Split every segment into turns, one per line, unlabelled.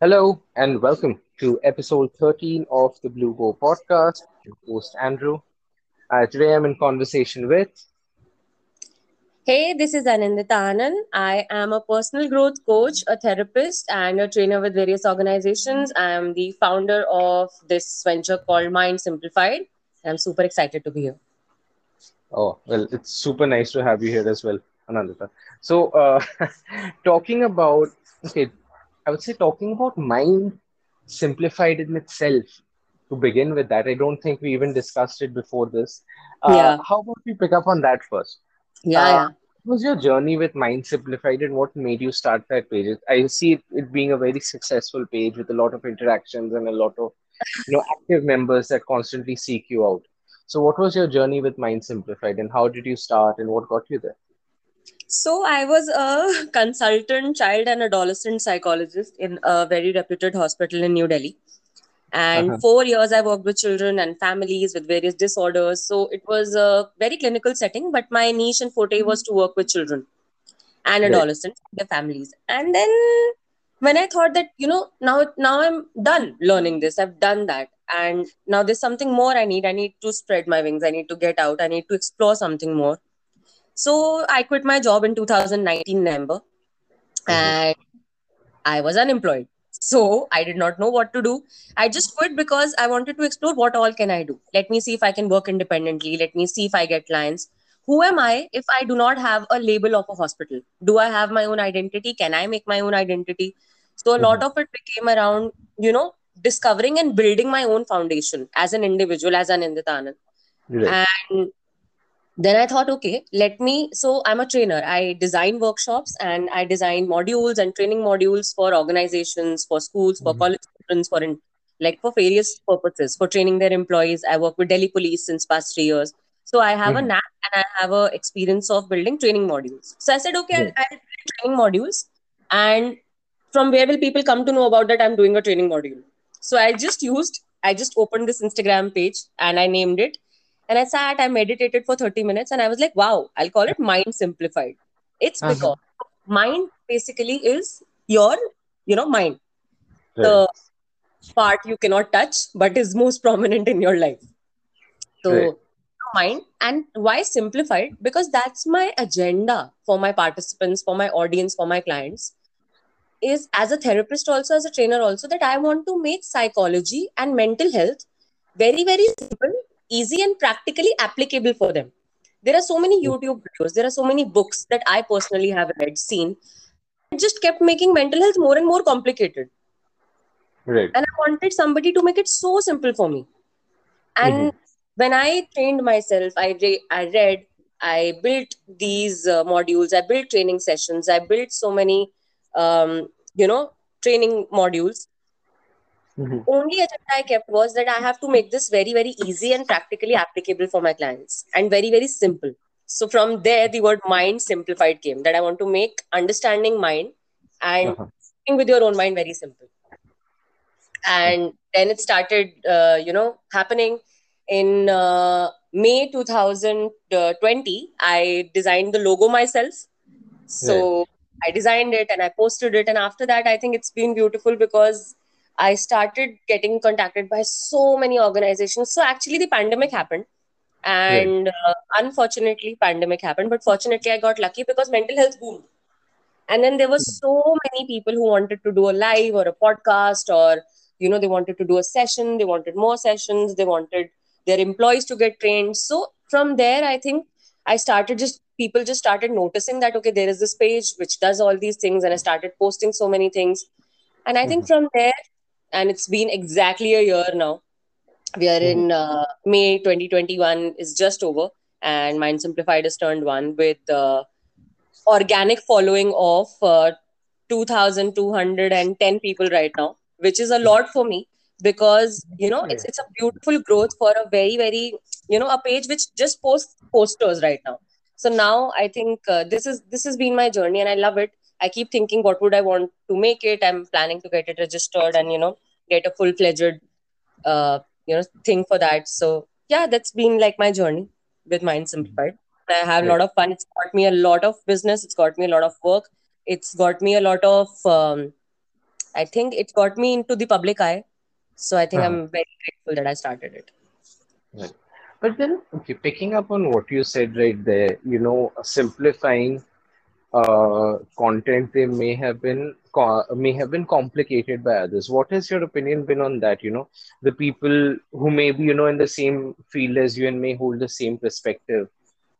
Hello and welcome to episode 13 of the Blue Bow podcast. I'm your host Andrew. Uh, today I'm in conversation with.
Hey, this is Anindita Anand. I am a personal growth coach, a therapist, and a trainer with various organizations. I am the founder of this venture called Mind Simplified. And I'm super excited to be here.
Oh, well, it's super nice to have you here as well, Anindita. So, uh, talking about, okay, I would say talking about mind simplified in itself. To begin with that, I don't think we even discussed it before this. Uh,
Yeah,
how about we pick up on that first?
yeah,
Uh,
yeah.
what was your journey with Mind Simplified and what made you start that page? I see it, it being a very successful page with a lot of interactions and a lot of you know active members that constantly seek you out. So what was your journey with Mind Simplified and how did you start and what got you there?
So, I was a consultant child and adolescent psychologist in a very reputed hospital in New Delhi. and
Uh-huh.
four years i worked with children and families with various disorders. So it was a very clinical setting but my niche and forte was to work with children and
Right.
adolescents and their families. And then when i thought that you know now now i'm done learning this i've done that. And now there's something more i need. I need to spread my wings. I need to get out. I need to explore something more so i quit my job in 2019 november
Mm-hmm.
and I was unemployed. So I did not know what to do. I just quit because I wanted to explore what all can I do. Let me see if I can work independently. Let me see if I get clients. Who am I if I do not have a label of a hospital? Do I have my own identity? Can I make my own identity? So a
Mm-hmm.
lot of it became around, you know, discovering and building my own foundation as an individual, as an Anand.
Right.
And then I thought, okay, let me. So I'm a trainer. I design workshops and I design modules and training modules for organizations, for schools, for
Mm-hmm.
college students, for in, like for various purposes, for training their employees. I work with Delhi Police since past three years. So I have a
Mm-hmm.
knack and I have a experience of building training modules. So I said, okay, I'll, I'll build training modules. And from where will people come to know about that I'm doing a training module? So I just used, I just opened this Instagram page and I named it and I sat, I meditated for 30 minutes, and I was like, wow, I'll call it mind simplified. It's
Uh-huh.
because mind basically is your, you know, mind,
Right.
the part you cannot touch, but is most prominent in your life.
Right.
So, mind. And why simplified? Because that's my agenda for my participants, for my audience, for my clients. Is as a therapist, also as a trainer, also that I want to make psychology and mental health very, very simple, easy, and practically applicable for them. There are so many YouTube videos, there are so many books that I personally have read, seen. It just kept making mental health more and more complicated.
Right.
And I wanted somebody to make it so simple for me.
Mm-hmm.
And when I trained myself, I, re- I read, I built these uh, modules, I built training sessions, I built so many, um, you know, training modules
Mm-hmm.
only agenda I kept was that I have to make this very, very easy and practically applicable for my clients and very, very simple. So from there, the word mind simplified came that I want to make understanding mind and
Uh-huh.
with your own mind very simple. And then it started, uh, you know, happening in uh, May 2020. I designed the logo myself. So I designed it and I posted it. And after that, I think it's been beautiful because I started getting contacted by so many organizations. So actually, the pandemic happened, and uh, unfortunately, pandemic happened. But fortunately, I got lucky because mental health boomed, and then there were so many people who wanted to do a live or a podcast, or you know, they wanted to do a session. They wanted more sessions. They wanted their employees to get trained. So from there, I think I started just people just started noticing that okay, there is this page which does all these things, and I started posting so many things. And I think
Mm-hmm.
from there and it's been exactly a year now. We are
Mm-hmm.
in uh, May 2021 is just over, and Mind Simplified has turned one with uh, organic following of uh, 2,210 people right now, which is a lot for me because you know it's it's a beautiful growth for a very very you know a page which just posts posters right now. So now I think uh, this is this has been my journey, and I love it. I keep thinking, what would I want to make it? I'm planning to get it registered and you know get a full fledged uh, you know thing for that. So yeah, that's been like my journey with Mind Simplified. I have a lot of fun. It's got me a lot of business. It's got me a lot of work. It's got me a lot of um, I think it got me into the public eye. So I think
Uh-huh.
I'm very grateful that I started it.
Right. But then, okay, picking up on what you said right there, you know, simplifying uh, content they may have been co- may have been complicated by others. What has your opinion been on that? You know, the people who may be, you know, in the same field as you and may hold the same perspective,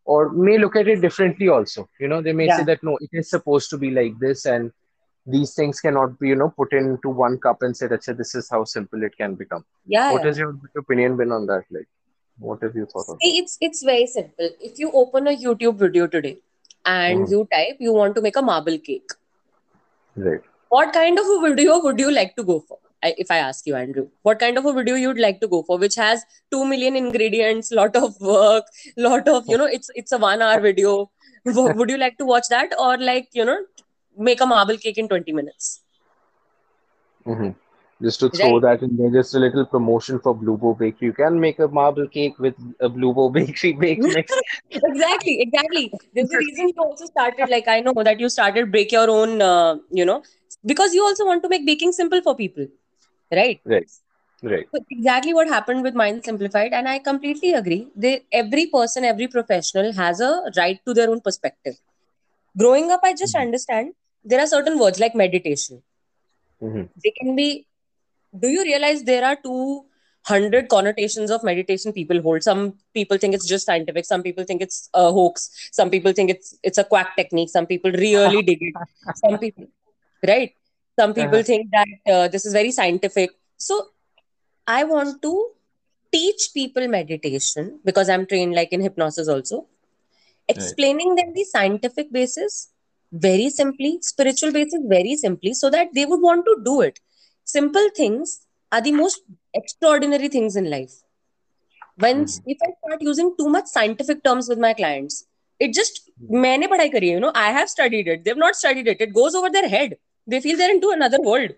or may look at it differently also. You know, they may say that no, it is supposed to be like this, and these things cannot be, you know, put into one cup and said, "Acha, this is how simple it can become."
Yeah,
What
yeah.
has your opinion been on that? Like, what have you thought of?
It's it's very simple. If you open a YouTube video today and
Mhm.
you type you want to make a marble cake,
Right.
what kind of a video would you like to go for? I, if I ask you, Andrew, what kind of a video you'd like to go for, which has two million ingredients, lot of work, lot of you know, it's it's a one hour video. Would you like to watch that, or like you know, make a marble cake in twenty minutes?
hmm Just to throw
Right.
that in there, just a little promotion for Blue Bow Bakery. You can make a marble cake with a Blue Bow Bakery bake mix.
exactly exactly there's a reason you also started like i know that you started break your own uh, you know because you also want to make baking simple for people right
Right. Right.
so exactly what happened with mind simplified and i completely agree they every person every professional has a right to their own perspective growing up i just
Mhm.
understand there are certain words like meditation
hmm
they can be do you realize there are 200 connotations of meditation people hold? Some people think it's just scientific some people think it's a hoax some people think it's it's a quack technique some people really dig it. Some people right? Some people
Uh-huh.
think that uh, this is very scientific. So i want to teach people meditation because i'm trained like in hypnosis also. Explaining them the scientific basis very simply spiritual basis very simply so that they would want to do it simple things are the most extraordinary things in life when
Mhm.
if i start using too much scientific terms with my clients it just मैंने पढ़ाई करी है you know i have studied it they've not studied it it goes over their head they feel they're into another world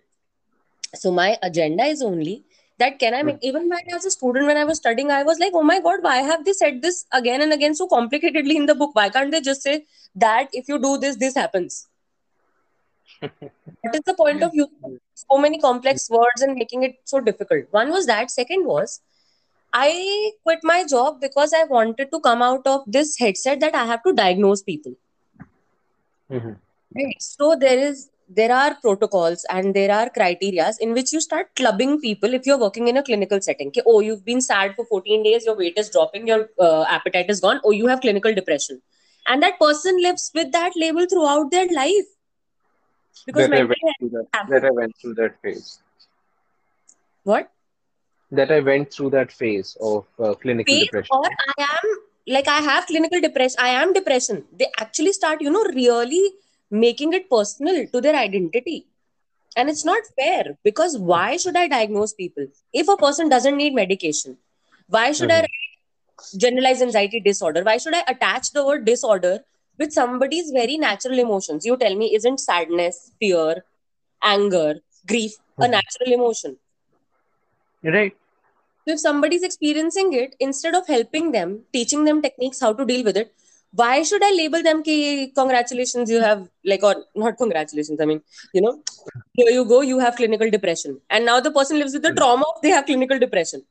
so my agenda is only that can i make even when i was a student when i was studying i was like oh my god why have they said this again and again so complicatedly in the book why can't they just say that if you do this this happens what is the point of using so many complex words and making it so difficult one was that second was i quit my job because i wanted to come out of this headset that i have to diagnose people
hmm
Right. So there is there are protocols and there are criterias in which you start clubbing people if you're working in a clinical setting. Okay, oh, you've been sad for 14 days, your weight is dropping, your uh, appetite is gone, oh, you have clinical depression. And that person lives with that label throughout their life. Because
That I went through that. That I went through that phase.
What?
That I went through that phase of uh, clinical
Phase
depression.
or I am like I have clinical depression. I am depression. They actually start, you know, really making it personal to their identity. And it's not fair because why should I diagnose people? If a person doesn't need medication, why should I
Mhm.
write generalized anxiety disorder? Why should I attach the word disorder with somebody's very natural emotions? You tell me, isn't sadness, fear, anger, grief a
Mhm.
natural emotion?
Right.
So if somebody's experiencing it, instead of helping them, teaching them techniques how to deal with it, why should I label them ki congratulations, you have like or not congratulations, I mean, you know, here you go, you have clinical depression. And now the person lives with the trauma of they have clinical depression.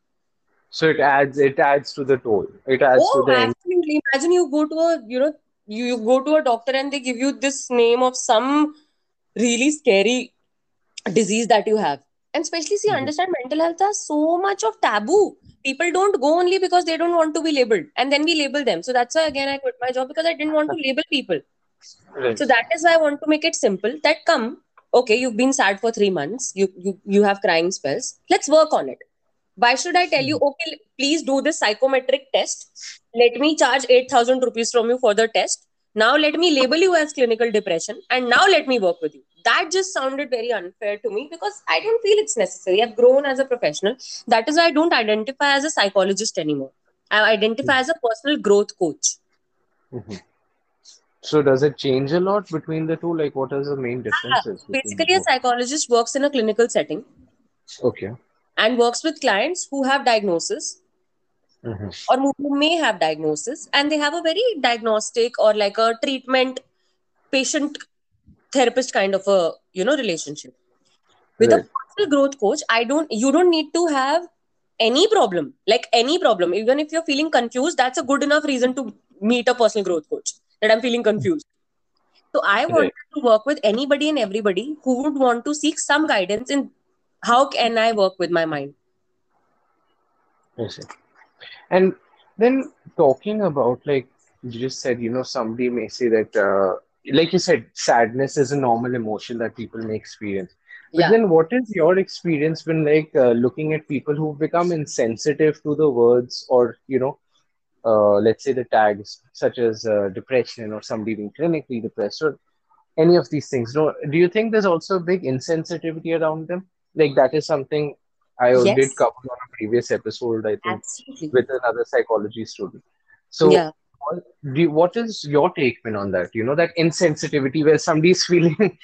So it adds it adds to the toll. It adds to
Oh,
the end.
absolutely. Imagine you go to a, you know, you, you go to a doctor and they give you this name of some really scary disease that you have. And especially see,
Mhm.
understand mental health has so much of taboo. People don't go only because they don't want to be labeled. And then we label them. So that's why again I quit my job because I didn't want to label people.
Right.
So that is why I want to make it simple. That come, okay, you've been sad for three months, you you, you have crying spells. Let's work on it. Why should I tell you, hmm. okay, please do this psychometric test? Let me charge 8,000 rupees from you for the test. Now let me label you as clinical depression and now let me work with you. That just sounded very unfair to me because I don't feel it's necessary. I've grown as a professional. That is why I don't identify as a psychologist anymore. I identify hmm. as a personal growth coach.
Mhm. So does it change a lot between the two? Like, what are the main ah, differences? between
Basically, a psychologist works in a clinical setting?
Okay.
And works with clients who have diagnosis
Mhm.
or who may have diagnosis and they have a very diagnostic or like a treatment patient therapist kind of a you know relationship with
Right.
a personal growth coach i don't you don't need to have any problem like any problem even if you're feeling confused that's a good enough reason to meet a personal growth coach that i'm feeling confused so i
Right.
wanted to work with anybody and everybody who would want to seek some guidance in how can i work with my mind.
And then talking about like you just said, you know, somebody may say that, uh, like you said, sadness is a normal emotion that people may experience. But
yeah
then, what is your experience when like uh, looking at people who become insensitive to the words or you know, uh, let's say the tags such as uh, depression or somebody being clinically depressed or any of these things? No, do you think there's also a big insensitivity around them? Like that is something I did
yes
cover on a previous episode, I think
absolutely
with another psychology student. So,
yeah
what, do you, what is your take on that? You know, that insensitivity where somebody's feeling,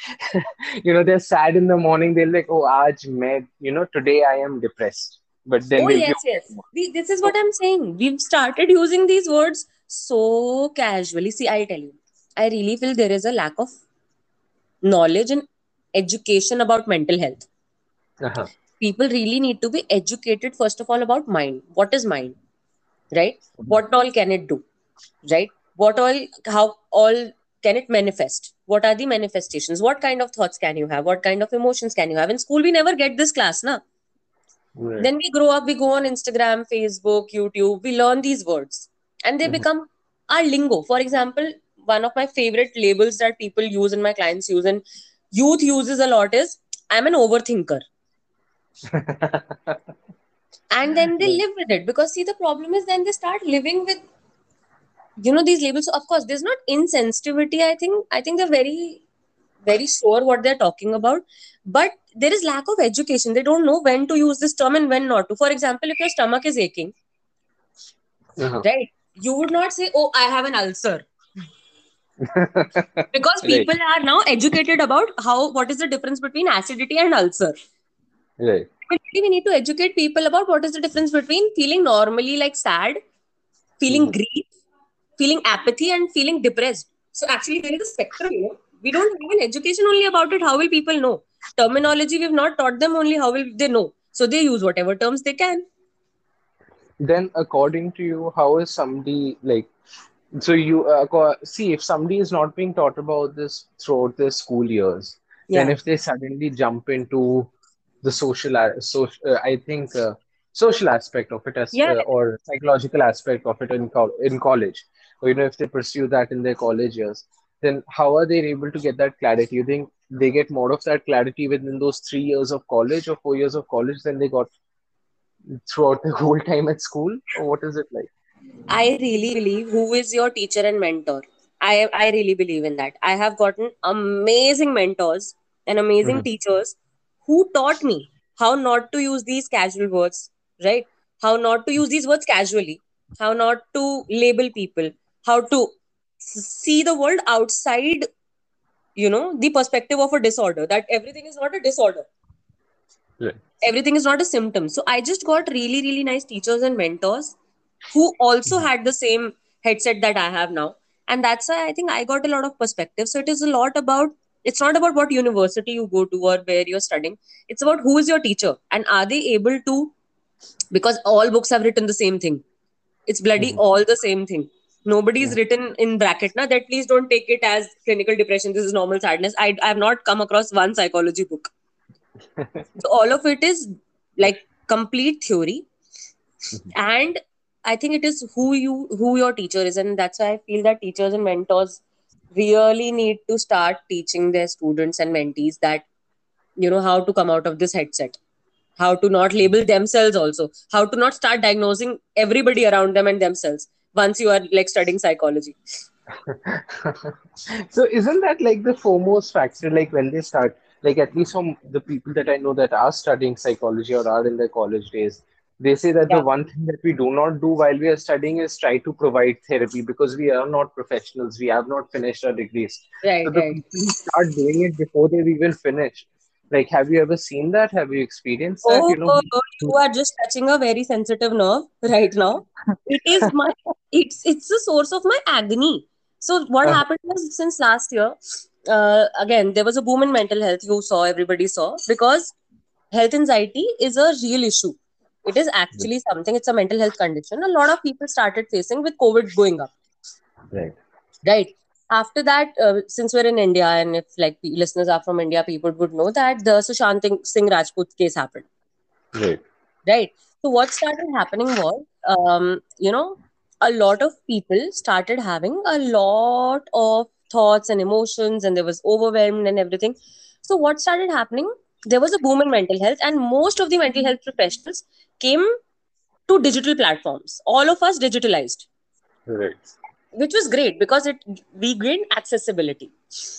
you know, they're sad in the morning, they're like, oh, aaj main, you know, today I am depressed. But then
Oh,
be
yes, yes. We, this is what I'm saying. We've started using these words so casually. See, I'll tell you, I really feel there is a lack of knowledge and education about mental health.
Uh-huh.
People really need to be educated, first of all, about mind. What is mind? Right? What all can it do? Right? What all, how all can it manifest? What are the manifestations? What kind of thoughts can you have? What kind of emotions can you have? In school, we never get this class, na?
Right.
then we grow up we go on instagram facebook youtube we learn these words and they
Mhm.
become our lingo for example one of my favorite labels that people use and my clients use and youth uses a lot is i'm an overthinker and then they live with it. Because see the problem is then they start living with you know these labels. So of course there's not insensitivity i think. I think they're very very sure what they're talking about. But there is lack of education. They don't know when to use this term and when not to. For example if your stomach is aching
Uh-huh.
right you would not say oh i have an ulcer. Because
Right.
people are now educated about how what is the difference between acidity and ulcer
Right.
Basically, we need to educate people about what is the difference between feeling normally like sad feeling
Mhm.
grief feeling apathy and feeling depressed so actually there is a spectrum you know we don't have an education only about it how will people know terminology we've not taught them only how will they know so they use whatever terms they can
Then, according to you, how is somebody like? So you uh, see if somebody is not being taught about this throughout their school years, then if they suddenly jump into the social, social, uh, I think uh, social aspect of it as
yeah
uh, or psychological aspect of it in co- in college, or you know if they pursue that in their college years, then how are they able to get that clarity? You think they get more of that clarity within those three years of college or four years of college than they got throughout the whole time at school, or what is it like?
I really believe who is your teacher and mentor. I I really believe in that. I have gotten amazing mentors and amazing
Mhm.
teachers who taught me how not to use these casual words, right? How not to use these words casually, how not to label people, how to see the world outside, you know, the perspective of a disorder. That everything is not a disorder
Right.
everything is not a symptom. So I just got really, really nice teachers and mentors who also
Mhm.
had the same headset that I have now. And that's why I think I got a lot of perspective. So it is a lot about, it's not about what university you go to or where you're studying. It's about who is your teacher and are they able to, because all books have written the same thing. It's bloody
Mhm.
all the same thing. Nobody's
Yeah.
written in bracket now that please don't take it as clinical depression. This is normal sadness. I, I have not come across one psychology book. So all of it is like complete theory
Mhm.
and i think it is who you who your teacher is and that's why i feel that teachers and mentors really need to start teaching their students and mentees that you know how to come out of this headset. How to not label themselves also. How to not start diagnosing everybody around them and themselves once you are like studying psychology.
So isn't that like the foremost factor, like when they start, like at least from the people that I know that are studying psychology or are in their college days, they say that the one thing that we do not do while we are studying is try to provide therapy because we are not professionals, we have not finished our degrees.
right
So the
right
people start doing it before they've even finished, like have you ever seen that? Have you experienced that?
oh,
You know,
oh, oh, you are just touching a very sensitive nerve right now it is my it's it's the source of my agony so what
Uh,
happened was since last year uh, again there was a boom in mental health you saw everybody saw because health anxiety is a real issue. It is actually something, it's a mental health condition. A lot of people started facing with COVID going up.
Right.
Right. After that, uh, since we're in India, and if like listeners are from India, people would know that the Sushant Singh Rajput case happened.
Right.
Right. So what started happening was, um, you know, a lot of people started having a lot of thoughts and emotions, and they was overwhelmed and everything. So what started happening? There was a boom in mental health, and most of the mental health professionals came to digital platforms. All of us digitalized,
Right.
which was great because it we gained accessibility.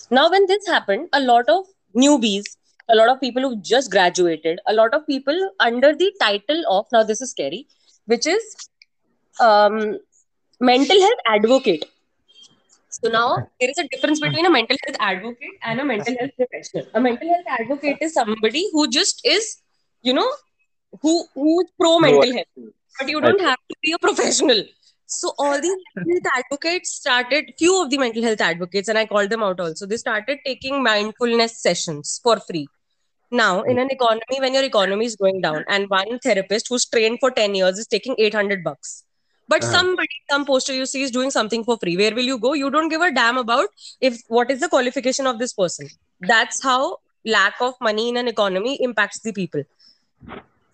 Now, when this happened, a lot of newbies, a lot of people who just graduated, a lot of people under the title of now this is scary, which is um, mental health advocate. So now there is a difference between a mental health advocate and a mental health professional. A mental health advocate is somebody who just is, you know, who who's pro mental health, but you don't have to be a professional. So all these mental health advocates started, few of the mental health advocates, and I called them out also. They started taking mindfulness sessions for free. Now, in an economy, when your economy is going down, and one therapist who's trained for 10 years is taking 800 bucks. But
Uh-huh.
somebody, some poster you see is doing something for free. Where will you go? You don't give a damn about if what is the qualification of this person. That's how lack of money in an economy impacts the people.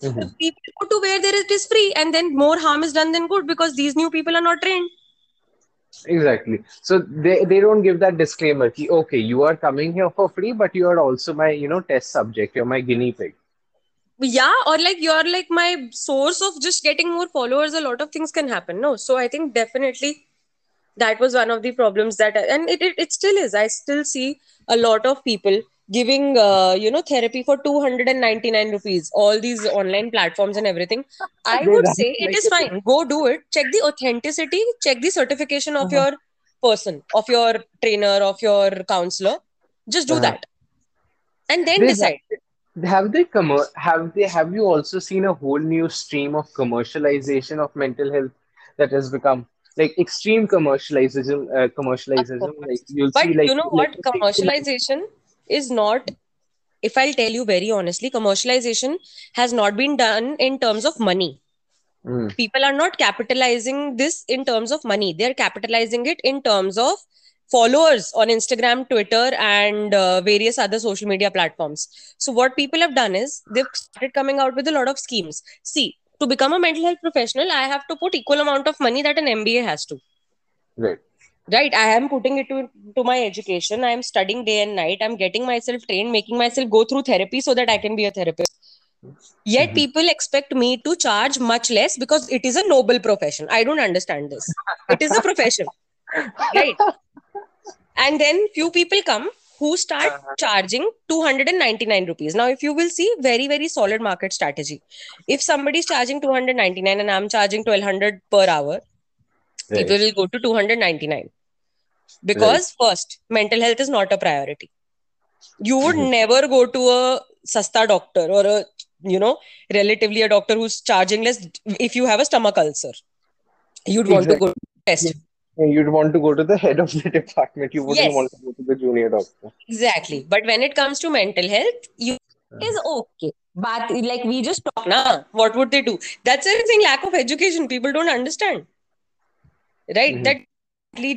Mhm.
People go to where there it is free, and then more harm is done than good because these new people are not trained.
Exactly. So they, they don't give that disclaimer. Ki, okay, you are coming here for free, but you are also my, you know, test subject. You're my guinea pig.
Yeah or like you're like my source of just getting more followers. A lot of things can happen no? So i think definitely that was one of the problems that and it, it, it still is. I still see a lot of people giving uh, you know therapy for 299 rupees all these online platforms and everything. I would say it is fine. go do it. Check the authenticity. Check the certification of
Uh-huh.
your person of your trainer of your counselor. Just do
Uh-huh.
that. And then decide
Have they come have they have you also seen a whole new stream of commercialization of mental health that has become like extreme commercialization uh, commercialization like you'll
But
see like
you know
like
what? Commercialization is not, if I'll tell you very honestly, commercialization has not been done in terms of money.
Mm,
People are not capitalizing this in terms of money. They're capitalizing it in terms of followers on Instagram, Twitter, and uh, various other social media platforms. So, what people have done is they've started coming out with a lot of schemes. See, to become a mental health professional, I have to put equal amount of money that an MBA has to
right.
right i am putting it to, to my education i am studying day and night i'm getting myself trained making myself go through therapy so that i can be a therapist yet
Mhm.
people expect me to charge much less because it is a noble profession i don't understand this it is a profession right and then few people come who start
Uh-huh.
charging 299 rupees. Now if you will see very very solid market strategy. If somebody is charging 299 and i'm charging 1200 per hour people
Right.
will go to 299 because first mental health is not a priority. You would
Mhm.
never go to a sasta doctor or a you know relatively a doctor who's charging less if you have a stomach ulcer. You'd want to go to test
You'd want to go to the head of the department. You wouldn't
Yes.
want to go to the junior doctor.
exactly. But when it comes to mental health you is okay. But like we just talk now what would they do? That's everything lack of education. People don't understand. Right?
Mhm.
that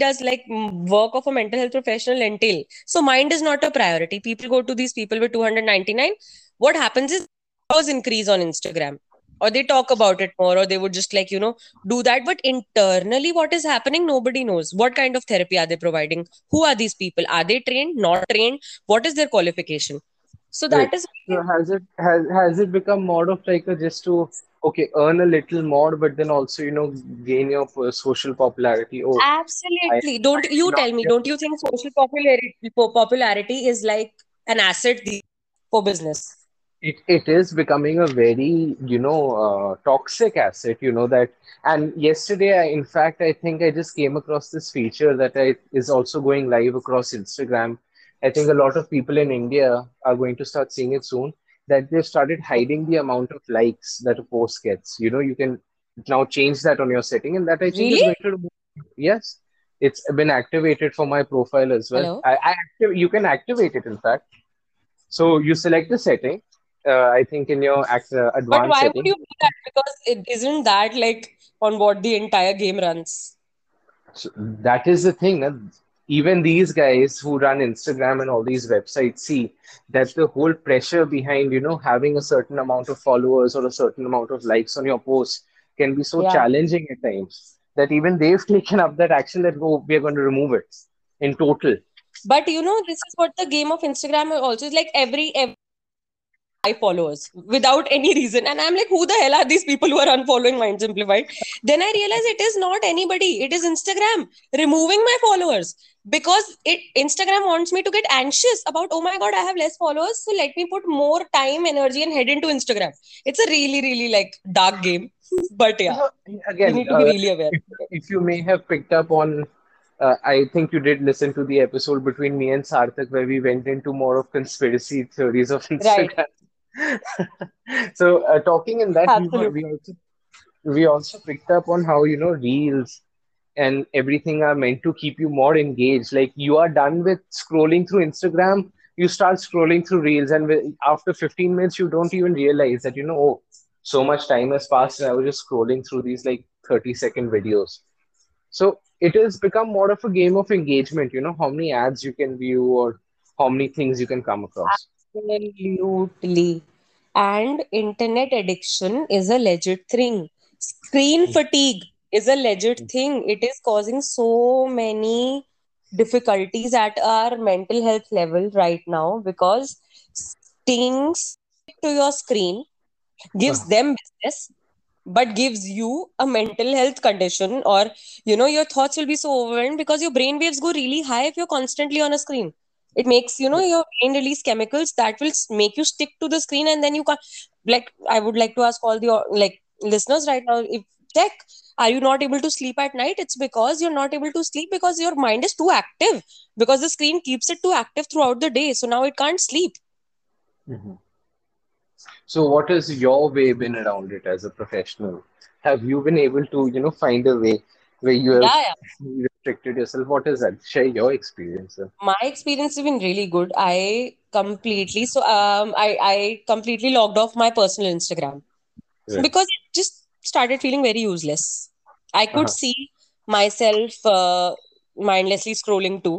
does like work of a mental health professional entail. So mind is not a priority. People go to these people with 299 what happens is followers increase on instagram or they talk about it more or they would just like you know do that. But internally what is happening nobody knows. What kind of therapy are they providing? Who are these people? Are they trained? Not trained? What is their qualification? So that
Right.
is
So has it has has it become more of like a just to okay earn a little more, but then also you know gain your uh, social popularity? Oh,
absolutely. Don't you tell me don't you think social popularity popularity is like an asset for business
It, it is becoming a very, you know, uh, toxic asset, you know, that. And yesterday, I, in fact, I think I just came across this feature that I, is also going live across Instagram. I think a lot of people in India are going to start seeing it soon, that they've started hiding the amount of likes that a post gets. You know, you can now change that on your setting, and that I think is
Really?
going to. Yes, it's been activated for my profile as well.
Hello?
I, I active, you can activate it, in fact. So you select the setting, uh, I think in your act, uh,
But
advanced
why would you do that? Because it isn't that like on what the entire game runs.
So that is the thing. uh, Even these guys who run Instagram and all these websites see that the whole pressure behind, you know, having a certain amount of followers or a certain amount of likes on your post can be so
Yeah.
challenging at times that even they've taken up that action that, oh, we are going to remove it in total.
But you know, this is what the game of Instagram also is like every every followers without any reason. And I'm like, who the hell are these people who are unfollowing Mind Simplified? Then I realize it is not anybody, it is Instagram removing my followers because it Instagram wants me to get anxious about, oh my god, I have less followers. So let me put more time, energy, and head into Instagram. It's a really, really like dark game. But yeah,
So,
you need to be
uh,
really aware.
if, if you may have picked up on, uh, I think you did listen to the episode between me and Sarthak where we went into more of conspiracy theories of Instagram. Right. So, uh, talking in that,
Absolutely.
we also we also picked up on how you know reels and everything are meant to keep you more engaged. Like you are done with scrolling through Instagram, you start scrolling through reels, and after 15 minutes, you don't even realize that you know, oh, so much time has passed, and I was just scrolling through these like 30 second videos. So it has become more of a game of engagement, you know, how many ads you can view or how many things you can come across.
Absolutely. And internet addiction is a legit thing. Screen fatigue is a legit thing. It is causing so many difficulties at our mental health level right now because stick to your screen gives
Uh,
them business but gives you a mental health condition or you know your thoughts will be so overwhelmed because your brain waves go really high if you're constantly on a screen it makes you know your brain release chemicals that will make you stick to the screen and then you can't like i would like to ask all the like listeners right now if check are you not able to sleep at night it's because you're not able to sleep because your mind is too active because the screen keeps it too active throughout the day so now it can't sleep
mhm. So, what has your way been around it as a professional? Have you been able to, you know, find a way where you have
yeah
restricted yourself? What is that? Share your experience.
my experience has been really good i completely so um i i completely logged off my personal instagram
Right.
because it just started feeling very useless i could
Uh-huh.
see myself uh, mindlessly scrolling too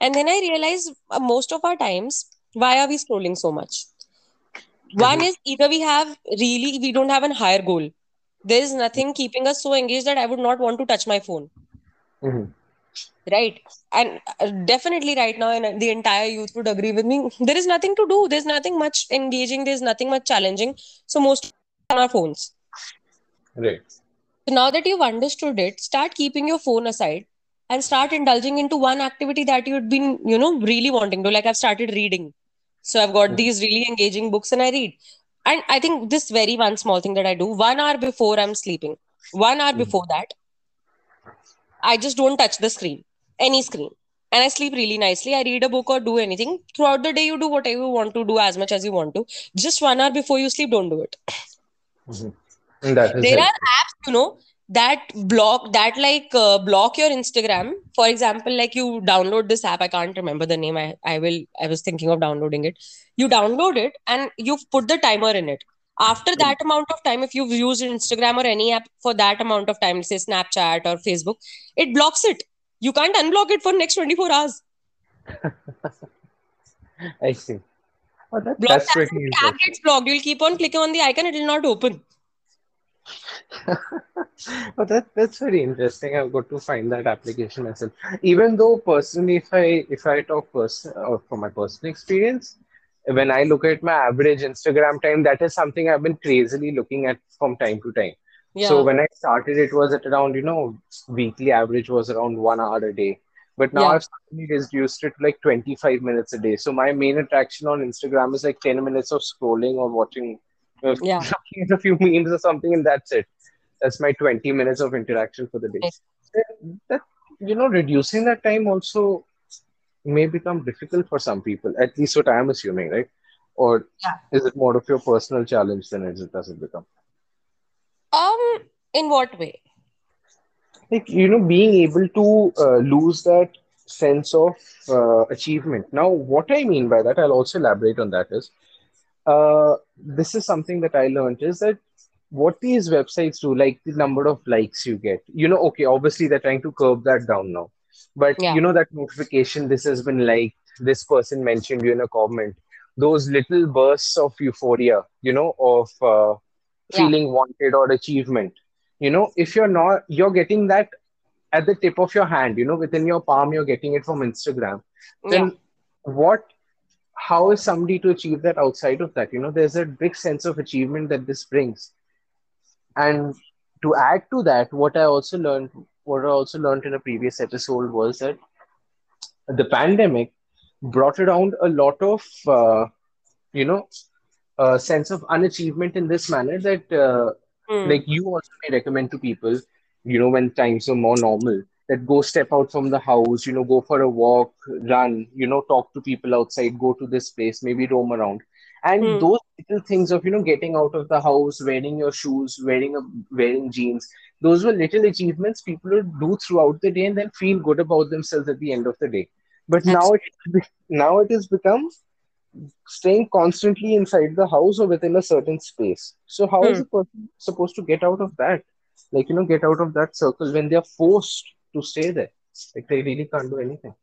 and then i realized uh, most of our times why are we scrolling so much one
Mhm.
is either we have really we don't have a higher goal there is nothing keeping us so engaged that i would not want to touch my phone.
Mhm.
right. And uh, definitely right now and the entire youth would agree with me. There is nothing to do. There's nothing much engaging. There's nothing much challenging. So most on our phones.
Right.
so now that you've understood it start keeping your phone aside and start indulging into one activity that you'd been you know really wanting to. Like i've started reading. So i've got
Mhm.
these really engaging books and i read and i think this very one small thing that i do one hour before i'm sleeping one hour
Mhm.
before that I just don't touch the screen, any screen. And I sleep really nicely. I read a book or do anything. Throughout the day, you do whatever you want to do as much as you want to. Just one hour before you sleep, don't do it.
Mhm. That
There are apps, you know, that block, that like uh, block your Instagram. For example, like you download this app. I can't remember the name. I, I will, I was thinking of downloading it. You download it and you put the timer in it. After that amount of time, if you've used Instagram or any app for that amount of time, say Snapchat or Facebook, it blocks it. You can't unblock it for next 24 hours.
I see. Oh, that, that's pretty
app gets blocked. You'll keep on clicking on the icon, it will not open.
Oh, that that's very interesting. I've got to find that application myself. Even though personally, if I if I talk person or uh, from my personal experience, when I look at my average Instagram time, that is something I've been crazily looking at from time to time.
Yeah.
So when I started, it was at around, you know, weekly average was around one hour a day. But now
yeah,
I've suddenly reduced it to like 25 minutes a day. So my main attraction on Instagram is like 10 minutes of scrolling or watching, uh,
yeah.
a few memes or something, and that's it. That's my 20 minutes of interaction for the day. That, that, you know, reducing that time also may become difficult for some people, at least what I'm assuming, right? Or
Yeah.
is it more of your personal challenge than it does it become?
Um, in what way?
like you know being able to uh, lose that sense of uh, achievement now what i mean by that i'll also elaborate on that is uh, this is something that I learned is that what these websites do, like the number of likes you get, you know, okay, obviously they're trying to curb that down now. But
Yeah.
you know that notification, this has been liked, this person mentioned you in a comment, those little bursts of euphoria, you know, of uh,
Yeah.
feeling wanted or achievement. You know, if you're not, you're getting that at the tip of your hand, you know, within your palm, you're getting it from Instagram.
Yeah.
Then what how is somebody to achieve that outside of that? You know, there's a big sense of achievement that this brings. And to add to that, what I also learned, what I also learned in a previous episode was that the pandemic brought around a lot of, uh, you know, a sense of unachievement in this manner that uh,
Hmm.
like you also may recommend to people, you know, when times are more normal, that go step out from the house, you know, go for a walk, run, you know, talk to people outside, go to this place, maybe roam around. And
Hmm.
those little things of, you know, getting out of the house, wearing your shoes, wearing a wearing jeans, those were little achievements people would do throughout the day and then feel good about themselves at the end of the day. But now it now it has become staying constantly inside the house or within a certain space. So how is
Hmm.
a person supposed to get out of that? Like, you know, get out of that circle when they're forced to stay there. Like they really can't do anything.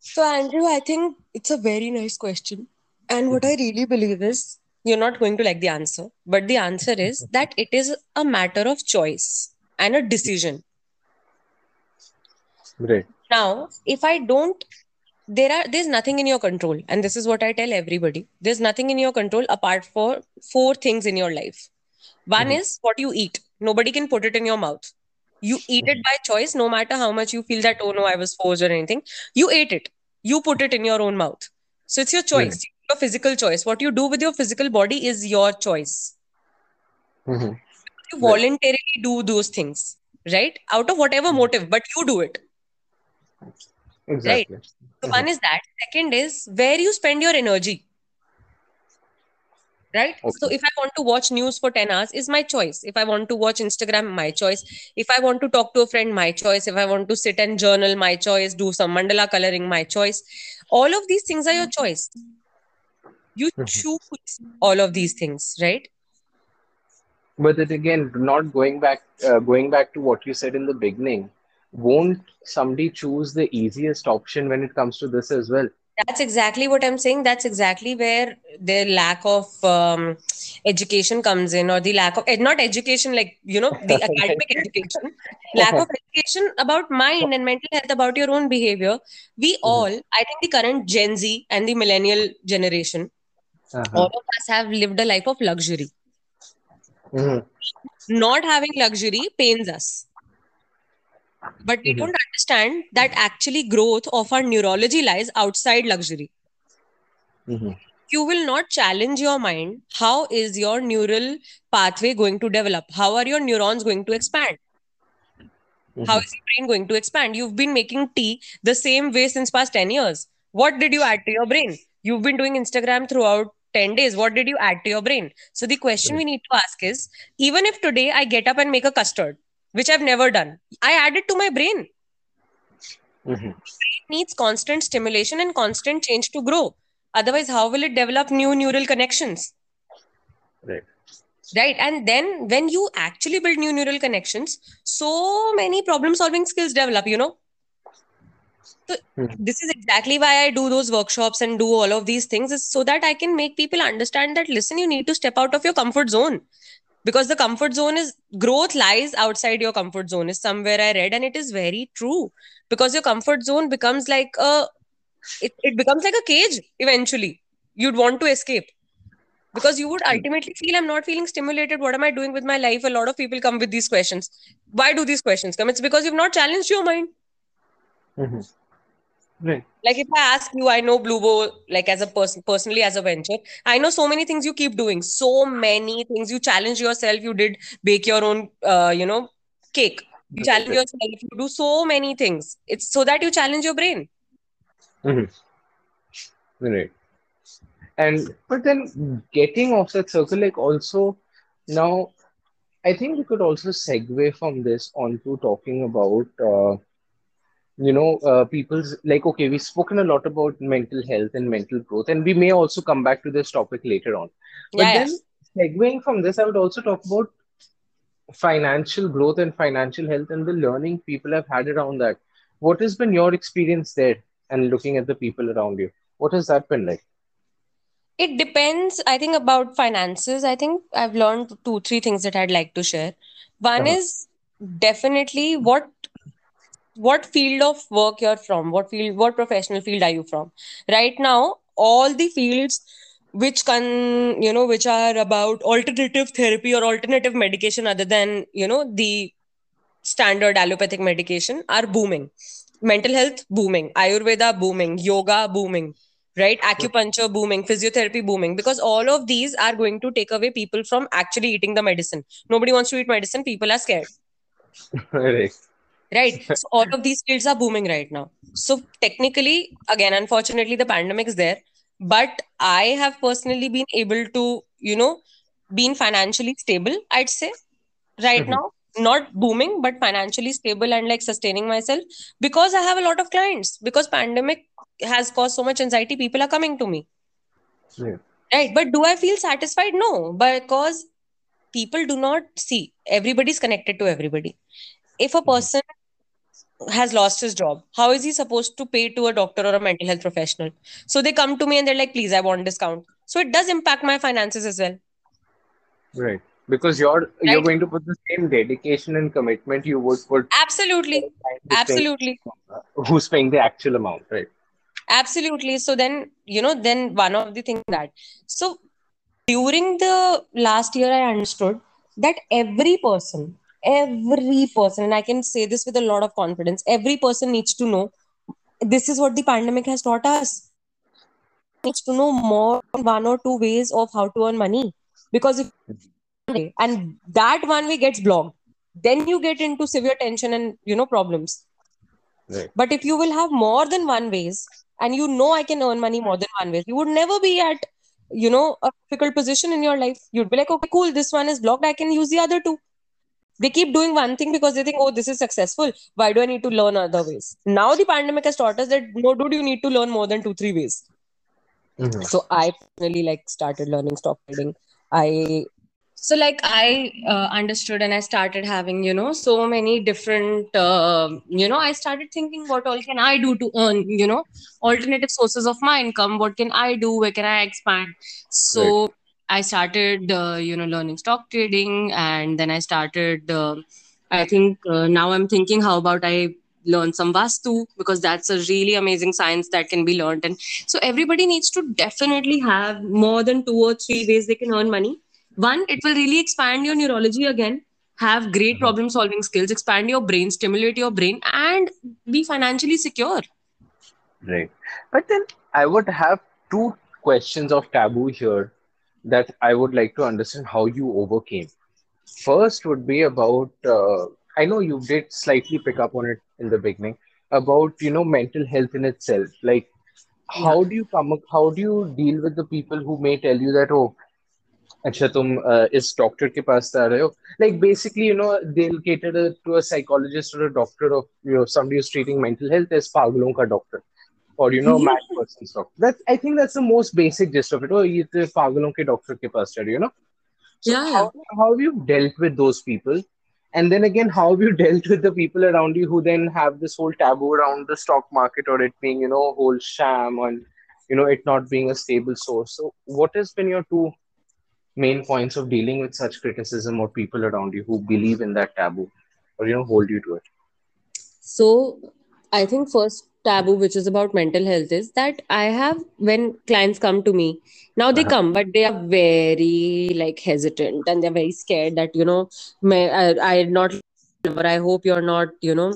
So, Andrew, I think it's a very nice question. And what I really believe is you're not going to like the answer, but the answer is that it is a matter of choice and a decision.
Right.
Now, if I don't, there are there's nothing in your control, and this is what I tell everybody. There's nothing in your control apart for four things in your life. One
Mhm.
is what you eat. Nobody can put it in your mouth. You eat it by choice, no matter how much you feel that, oh no, I was forced or anything. You ate it. You put it in your own mouth. So it's your choice, your physical choice. What you do with your physical body is your choice.
Mhm.
You
Right.
voluntarily do those things, right? Out of whatever motive, but you do it, right?
Exactly.
So
Mhm.
one is that. Second is where you spend your energy. Right? So if i want to watch news for 10 hours is my choice. If i want to watch instagram my choice. If i want to talk to a friend my choice. If i want to sit and journal my choice. Do some mandala coloring my choice. All of these things are your choice. You
Mhm.
choose all of these things right?
But then again, not going back, uh, going back to what you said in the beginning, won't somebody choose the easiest option when it comes to this as well?
That's exactly what i'm saying that's exactly where the lack of um, education comes in or the lack of eh, not education like you know the academic education lack of education about mind and mental health about your own behavior we
Mhm.
all i think the current gen z and the millennial generation
Uh-huh.
all of us have lived a life of luxury
Mhm.
not having luxury pains us but we
Mhm.
don't understand that actually growth of our neurology lies outside luxury.
Mhm.
you will not challenge your mind how is your neural pathway going to develop? How are your neurons going to expand? How
Mhm.
is your brain going to expand? You've been making tea the same way since past 10 years. What did you add to your brain? You've been doing instagram throughout 10 days. What did you add to your brain? So the question we need to ask is even if today i get up and make a custard which i've never done. I add it to my brain.
Mhm.
it needs constant stimulation and constant change to grow. Otherwise how will it develop new neural connections?
Right.
right. And then when you actually build new neural connections so many problem solving skills develop you know? So
Mhm.
this is exactly why i do those workshops and do all of these things is so that i can make people understand that listen you need to step out of your comfort zone because the comfort zone is growth lies outside your comfort zone is somewhere i read and it is very true. Because your comfort zone becomes like a it, it becomes like a cage eventually. You'd want to escape. Because you would ultimately feel i'm not feeling stimulated. What am i doing with my life? A lot of people come with these questions. Why do these questions come? It's because you've not challenged your mind.
Mhm. Right.
like if i ask you i know Blue Bow like as a person personally as a venture i know so many things you keep doing. So many things. You challenge yourself. You did bake your own uh, you know cake. You challenge yourself. You do so many things. It's so that you challenge your brain.
Mhm. Right. And but then getting off that circle, like also now, I think we could also segue from this onto talking about uh, you know, uh, people's like, okay, we've spoken a lot about mental health and mental growth, and we may also come back to this topic later on. But
Yeah, yeah.
then, segueing from this, I would also talk about financial growth and financial health and the learning people have had around that. What has been your experience there and looking at the people around you? What has that been like?
It depends, I think, about finances. I think I've learned two, three things that I'd like to share. One
Uh-huh.
is definitely what what field of work you're from, what field, what professional field are you from? Right now, all the fields which can, you know, which are about alternative therapy or alternative medication other than, you know, the standard allopathic medication are booming. Mental health booming, Ayurveda booming, yoga booming, right? Acupuncture booming, physiotherapy booming, because all of these are going to take away people from actually eating the medicine. Nobody wants to eat medicine, people are scared,
Right.
Right? So all of these fields are booming right now. So technically, again, unfortunately, the pandemic is there, but I have personally been able to, you know, been financially stable, I'd say, right
Mhm.
now. Not booming but financially stable and like sustaining myself because i have a lot of clients. Because pandemic has caused so much anxiety people are coming to me.
Yeah.
right? But do i feel satisfied? No. Because people do not see. Everybody's connected to everybody. If a person has lost his job. How is he supposed to pay to a doctor or a mental health professional? So they come to me and they're like please i want discount. So it does impact my finances as well.
Right. Because you're you're going to put the same dedication and commitment you would put
absolutely.
For a client who's paying,
absolutely.
Who's paying the actual amount, right?
Absolutely. So then, you know, then one of the things that so during the last year, I understood that every person, every person, and I can say this with a lot of confidence, every person needs to know this is what the pandemic has taught us. Needs to know more than one or two ways of how to earn money. Because if and that one way gets blocked, then you get into severe tension and you know problems.
Right.
But if you will have more than one ways, and you know I can earn money more than one ways, you would never be at, you know, a difficult position in your life. You'd be like, okay, cool, this one is blocked. I can use the other two. They keep doing one thing because they think, oh, this is successful. Why do I need to learn other ways? Now the pandemic has taught us that no, dude, you need to learn more than two, three ways.
Mhm.
So I personally like started learning stock trading. I so like I uh, understood and I started having you know so many different uh, you know I started thinking what all can I do to earn you know alternative sources of my income. What can I do? Where can I expand? So I started uh, you know learning stock trading and then I started. Uh, I think uh, now I'm thinking how about I learn some vastu because that's a really amazing science that can be learned and so everybody needs to definitely have more than two or three ways they can earn money. One, it will really expand your neurology again, have great
Mhm.
problem solving skills, expand your brain, stimulate your brain, and be financially secure.
Right. But then I would have two questions of taboo here that I would like to understand how you overcame. First would be about, uh, I know you did slightly pick up on it in the beginning, about, you know, mental health in itself. Like,
Yeah.
how do you come, up- how do you deal with the people who may tell you that, oh, अच्छा तुम uh, इस doctor के पास जा रहे हो like basically you know they'll cater to to a psychologist or a doctor of you know somebody who's treating mental health as पागलों का doctor or you know mad person's doctor that's I think that's the most basic gist of it oh ये तो पागलों के doctor के पास जा रही हो, you know so
Yeah,
how how have you dealt with those people and then again how have you dealt with the people around you who then have this whole taboo around the stock market or it being you know a whole sham and you know it not being a stable source so what has been your two main points of dealing with such criticism or people around you who believe in that taboo or you know hold you to it
So I think first taboo, which is about mental health, is that I have when clients come to me, now they
Uh-huh.
come, but they are very like hesitant and they're very scared that, you know, may I, I'm not or I hope you're not, you know,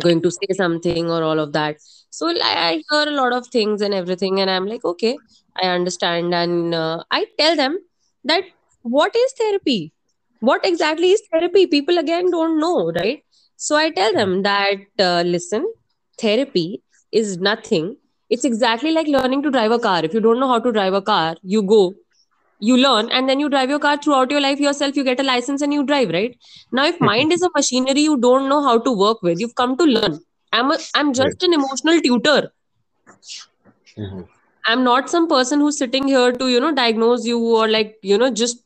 going to say something or all of that. So I, I hear a lot of things and everything, and I'm like, okay, I understand. And uh, I tell them that what is therapy? What exactly is therapy? People again don't know, right? So I tell them that uh, listen, therapy is nothing. It's exactly like learning to drive a car. If you don't know how to drive a car, you go, you learn, and then you drive your car throughout your life yourself. You get a license and you drive, right? Now, if mind is a machinery you don't know how to work with, you've come to learn. i'm a, i'm just an emotional tutor
Mm-hmm.
i'm not some person who's sitting here to you know diagnose you or like you know just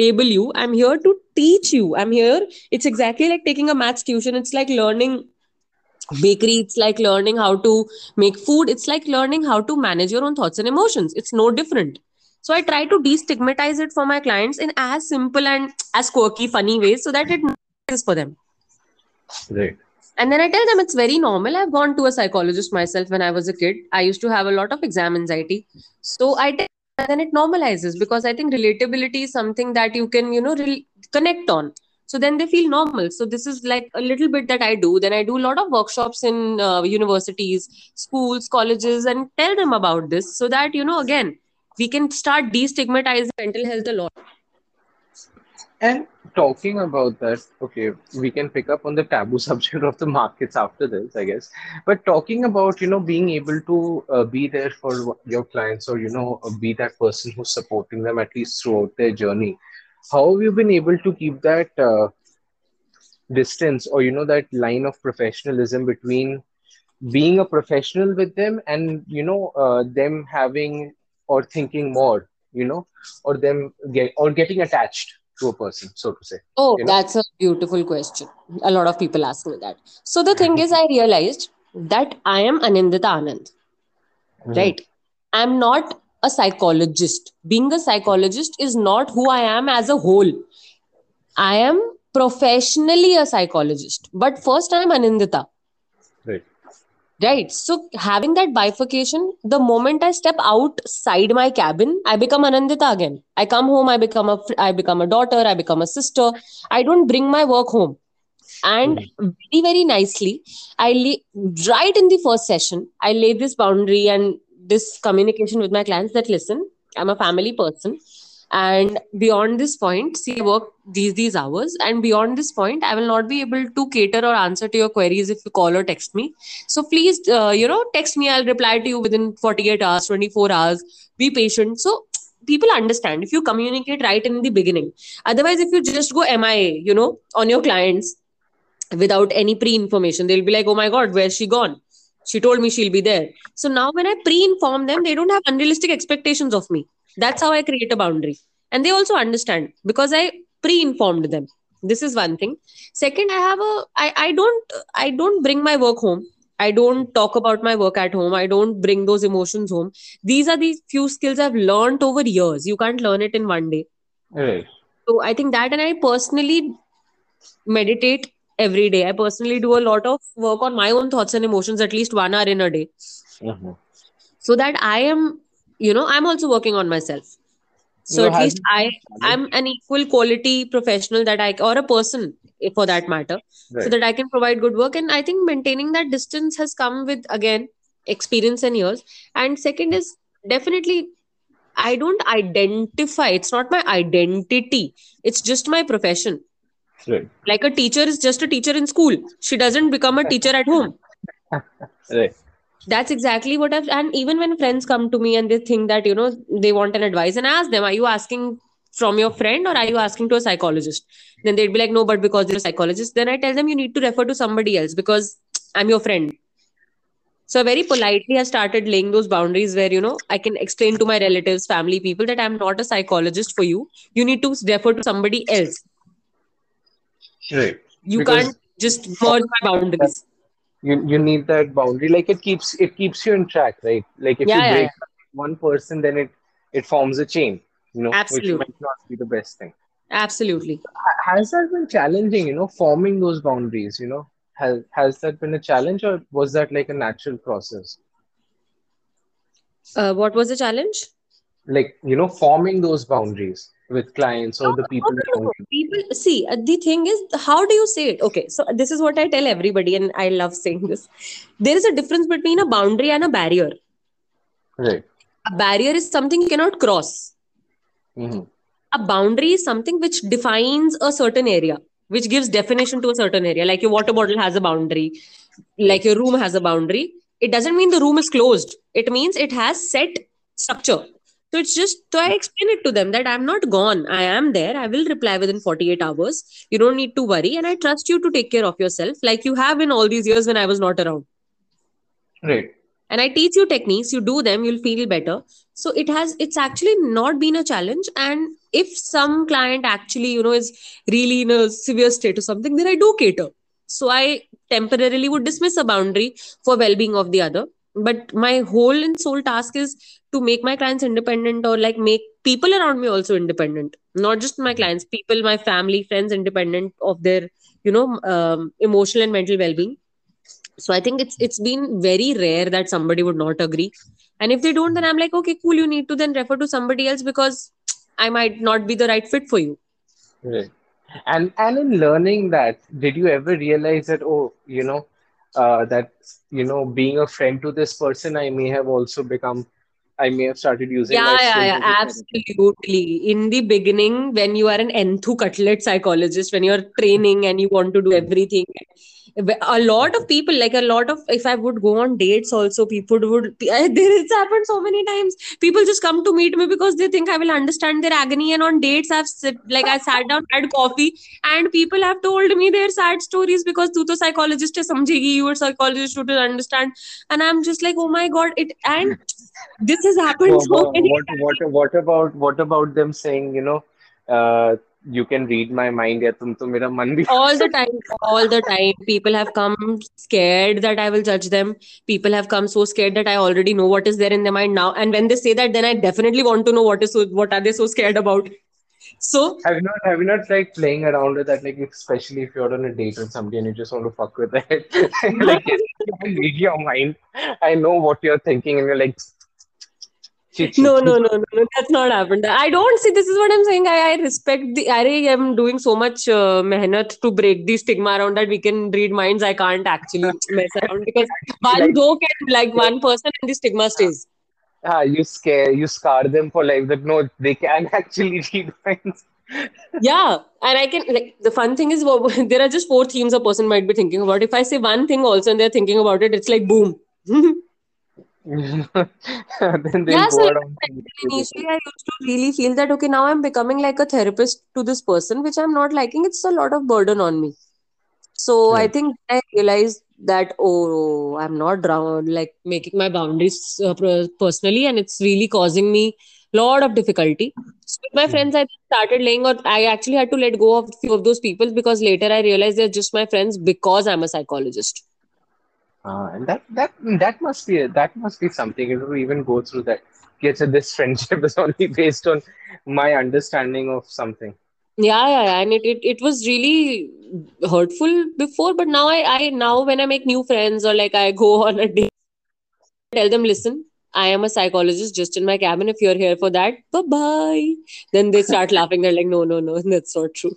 label you i'm here to teach you i'm here it's exactly like taking a maths tuition it's like learning bakery it's like learning how to make food. It's like learning how to manage your own thoughts and emotions. It's no different. So i try to destigmatize it for my clients in as simple and as quirky funny ways so that it is for them.
Right.
and then i tell them it's very normal. I've gone to a psychologist myself when i was a kid. I used to have a lot of exam anxiety. So i tell and then it normalizes because i think relatability is something that you can you know re- connect on so then they feel normal. So this is like a little bit that i do. Then i do a lot of workshops in uh, universities schools colleges and tell them about this so that you know again we can start destigmatizing mental health a lot.
And talking about that, okay, we can pick up on the taboo subject of the markets after this, I guess. But talking about, you know, being able to uh, be there for your clients or, you know, be that person who's supporting them at least throughout their journey, how have you been able to keep that uh, distance or, you know, that line of professionalism between being a professional with them and, you know, uh, them having or thinking more, you know, or them get or getting attached to a person, so to say,
Oh,
you know?
that's a beautiful question. A lot of people ask me that. So the thing is, I realized that I am Anindita Anand,
Mhm.
right? I'm not a psychologist. Being a psychologist is not who I am as a whole. I am professionally a psychologist, but first I'm Anindita,
Right.
right? So having that bifurcation, the moment I step outside my cabin, I become Anindita again. I come home, I become a, I become a daughter, I become a sister. I don't bring my work home. And hmm. very, very nicely, I lay, right in the first session, I lay this boundary and this communication with my clients that listen, I'm a family person. And beyond this point, see, I work these these hours, and beyond this point, I will not be able to cater or answer to your queries if you call or text me. So please, uh, you know, text me. I'll reply to you within 48 hours, 24 hours. Be patient. So people understand if you communicate right in the beginning. Otherwise, if you just go MIA, you know, on your clients, without any pre-information they'll be like oh my god where's she gone she told me she'll be there. So now when i pre-inform them they don't have unrealistic expectations of me. That's how i create a boundary. And they also understand because i pre-informed them. This is one thing. Second i have a i, I don't i don't bring my work home. I don't talk about my work at home. I don't bring those emotions home. These are the few skills i've learned over years. You can't learn it in one day.
Right.
so i think that and i personally meditate every day. I personally do a lot of work on my own thoughts and emotions at least one hour in a day
Mhm.
so that I am, you know, I'm also working on myself. So at least I
been a challenge?
I'm an equal quality professional that I or a person for that matter so that I can provide good work. And I think maintaining that distance has come with again experience and years. And second is definitely I don't identify. It's not my identity. It's just my profession.
Right.
Like a teacher is just a teacher in school. She doesn't become a teacher at home.
Right.
That's exactly what I've and even when friends come to me and they think that, you know, they want an advice and I ask them, are you asking from your friend or are you asking to a psychologist? Then they'd be like, no, but because you're a psychologist. Then I tell them you need to refer to somebody else because I'm your friend. So very politely I started laying those boundaries where, you know, I can explain to my relatives, family people that I'm not a psychologist for you. You need to refer to somebody else.
Right.
You
Because
can't just merge my boundaries.
you you need that boundary. Like it keeps it keeps you in track, right? Like if
Yeah,
you break
yeah.
one person, then it it forms a chain, you know, which
Absolutely.
might not be the best thing.
Absolutely.
Has that been challenging, you know, forming those boundaries, you know? Has has that been a challenge or was that like a natural process?
Uh, what was the challenge?
Like, you know, forming those boundaries with clients or the people
no, no. People see the thing is how do you say it? Okay, so this is what I tell everybody, and I love saying this. There is a difference between a boundary and a barrier.
Right.
A barrier is something you cannot cross.
hmm
A boundary is something which defines a certain area, which gives definition to a certain area. Like your water bottle has a boundary, like your room has a boundary. It doesn't mean the room is closed. It means it has set structure. So it's just so I explain it to them that I'm not gone. I am there. I will reply within 48 hours. You don't need to worry. And I trust you to take care of yourself like you have in all these years when I was not around.
Right.
And I teach you techniques, you do them, you'll feel better. So it has it's actually not been a challenge. And if some client actually, you know, is really in a severe state or something, then I do cater. So I temporarily would dismiss a boundary for well-being of the other. But my whole and sole task is to make my clients independent or like make people around me also independent. Not just my clients people my family friends independent of their you know um, emotional and mental well-being. So i think it's it's been very rare that somebody would not agree. And if they don't then i'm like okay cool you need to then refer to somebody else because i might not be the right fit for you.
Right. And and in learning that, did you ever realize that, oh, you know, uh, that, you know, being a friend to this person, I may have also become, I may have started using
Yeah, yeah, yeah,
as a therapist.
absolutely. In the beginning, when you are an Enthu cutlet psychologist, when you're training and you want to do everything, a lot of people, like a lot of, if I would go on dates also, people would, eh, there it's happened so many times. People just come to meet me because they think I will understand their agony. And on dates, I've like I sat down, had coffee, and people have told me their sad stories because tu to psychologist hai, samjhegi, you are psychologist, you will understand. And I'm just like, oh my God, it, and this has happened so many
what, times. What, what about what about them saying, you know, uh, you can read my mind yeah, tum to mera man bhi.
all the time all the time people have come scared that i will judge them. People have come so scared that i already know what is there in their mind now. And when they say that then i definitely want to know what is so, what are they so scared about. So
have you not have you not like playing around with that? Like especially if you're on a date with somebody and you just want to fuck with it. Like read your mind. I know what you're thinking and you're like
no no no no no that's not happened i don't see this is what i'm saying i, I respect the i am doing so much uh, mehnat to break the stigma around that we can read minds i can't actually mess around because one
Like,
joke and like one person and the stigma stays
ah, you scare, you scar them for life. That no, they can actually read minds.
Yeah, and I can like the fun thing is there are just four themes a person might be thinking about. If I say one thing also and they're thinking about it, it's like boom.
Then
Yeah,
they'll
so
go
like
around
I
saying
said,
stupid
initially I used to really feel that okay, now I'm becoming like a therapist to this person, which I'm not liking. It's a lot of burden on me. So I think I realized that oh, I'm not like making my boundaries uh, personally, and it's really causing me a lot of difficulty. So with my
Mhm.
friends, I started laying out. I actually had to let go of a few of those people because later I realized they're just my friends because I'm a psychologist.
Uh, and that that that must be that must be something know, to even go through that. So this friendship is only based on my understanding of something.
Yeah, yeah, yeah. And it, it, it was really hurtful before, but now I, I now when I make new friends or like I go on a date, I tell them, listen, I am a psychologist just in my cabin. If you're here for that, bye bye. Then they start laughing. They're like, no, no, no, that's not true.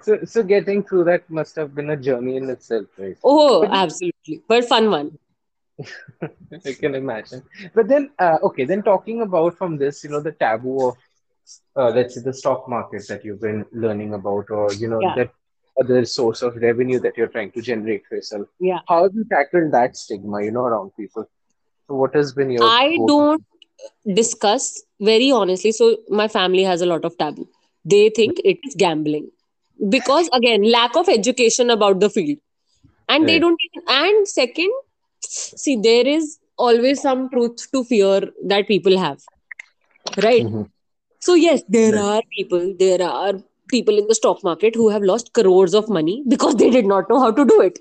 So so getting through that must have been a journey in itself, right?
Oh,
But
absolutely. But fun one.
I can imagine. But then, uh, okay, then talking about from this, you know, the taboo of, uh, let's say, the stock market that you've been learning about, or, you know,
Yeah,
that other source of revenue that you're trying to generate for yourself.
yeah.
How have you tackled that stigma, you know, around people? So, what has been your
I don't discuss very honestly. So my family has a lot of taboo. They think it is gambling because again, lack of education about the field. And they don't even, and second, see, there is always some truth to fear that people have, right?
Mhm.
So yes, there
Right.
are people, there are people in the stock market who have lost crores of money because they did not know how to do it.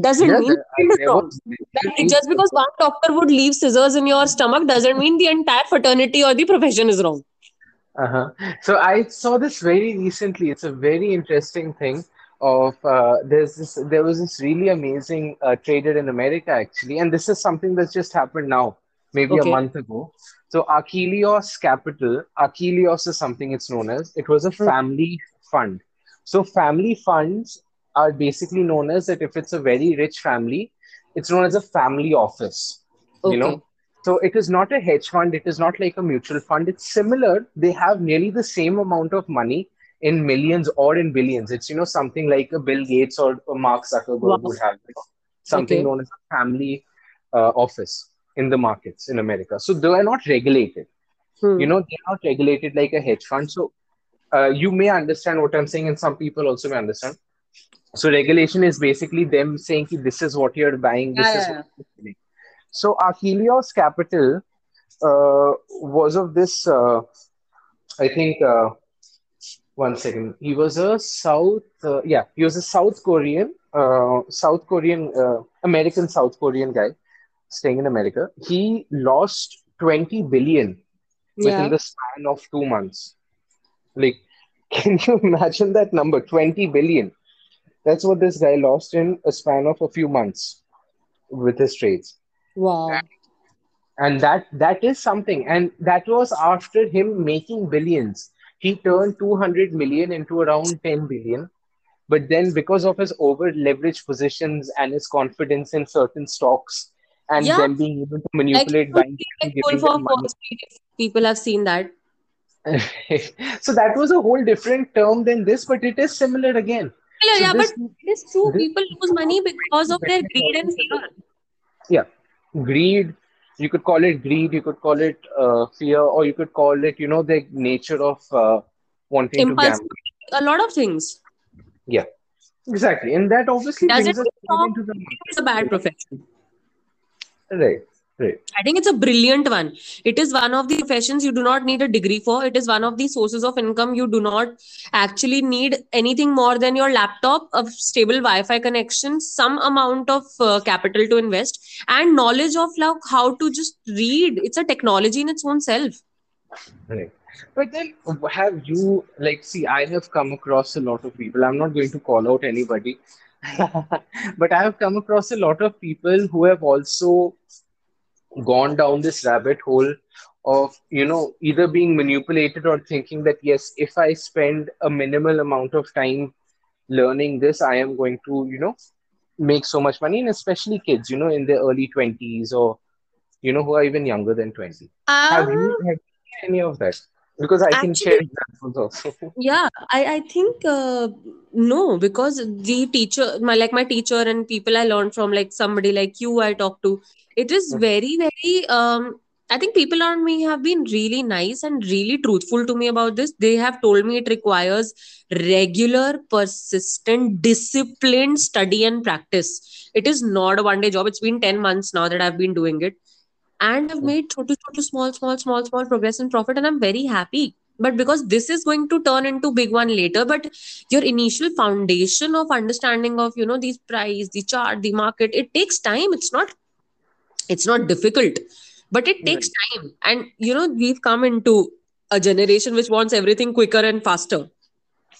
Doesn't mean
there,
it is
there
wrong. just because one doctor would leave scissors in your stomach doesn't mean the entire fraternity or the profession is wrong.
Uh-huh. So I saw this very recently. It's a very interesting thing of uh, there's this there was this really amazing uh, trader in America actually, and this is something that's just happened now, maybe a month ago. So Archegos Capital, Archegos is something it's known as. It was a
Hmm.
family fund. So family funds are basically known as that if it's a very rich family, it's known as a family office, you know. So it is not a hedge fund. It is not like a mutual fund. It's similar. They have nearly the same amount of money in millions or in billions. It's, you know, something like a Bill Gates or a Mark Zuckerberg
Wow.
would have, you know, something
Okay.
known as a family uh, office. in the markets in America. So they are not regulated.
Hmm.
You know, they're not regulated like a hedge fund. So uh, you may understand what I'm saying, and some people also may understand. So regulation is basically them saying "Ki this is what you're buying, this
Yeah,
is
yeah,
what you're selling. So Archegos Capital uh, was of this, uh, I think, uh, one second. He was a South, uh, yeah, he was a South Korean, uh, South Korean, uh, American South Korean guy staying in America. He lost 20 billion within
yeah.
the span of two months. Like, can you imagine that number? 20 billion. That's what this guy lost in a span of a few months with his trades.
Wow.
And that that is something. And that was after him making billions. He turned 200 million into around 10 billion. But then, because of his over leveraged positions and his confidence in certain stocks, and
Yeah,
them being able to manipulate
it
banks
be
and
like Wolf
giving them
of Wall
money.
Street if people have seen that.
so that was a whole different term than this, but it is similar again.
Yeah,
So
yeah,
this
but it is true.
this
People lose money because of their greed and fear.
yeah, greed. You could call it greed. You could call it uh, fear, or you could call it, you know, the nature of uh, wanting to
Impulse,
gamble.
a lot of things.
Yeah, exactly, and that obviously
Does it
us into the
It's a bad profession.
right, right,
I think it's a brilliant one. It is one of the professions you do not need a degree for. It is one of the sources of income you do not actually need anything more than your laptop, a stable Wi-Fi connection, some amount of uh, capital to invest, and knowledge of like how to just read. It's a technology in its own self.
right. But then, have you like? See, I have come across a lot of people. I'm not going to call out anybody, but I have come across a lot of people who have also gone down this rabbit hole of you know either being manipulated or thinking that yes if i spend a minimal amount of time learning this i am going to you know make so much money. And especially kids you know in their early 20s or you know who are even younger than 20 have you
Um,
have you seen any of that because i can share examples also
yeah, I I think uh, no, because the teacher, my like my teacher and people I learned from, like somebody like you, I talked to, it is very very. Um, I think people around me have been really nice and really truthful to me about this. They have told me it requires regular, persistent, disciplined study and practice. It is not a one day job. It's been 10 months now that I've been doing it and I've made chotu chotu small small small small progress in profit and I'm very happy. But because this is going to turn into big one later, but your initial foundation of understanding of you know these price, the chart, the market, it takes time. It's not it's not difficult, but it takes time. And you know, we've come into a generation which wants everything quicker and faster.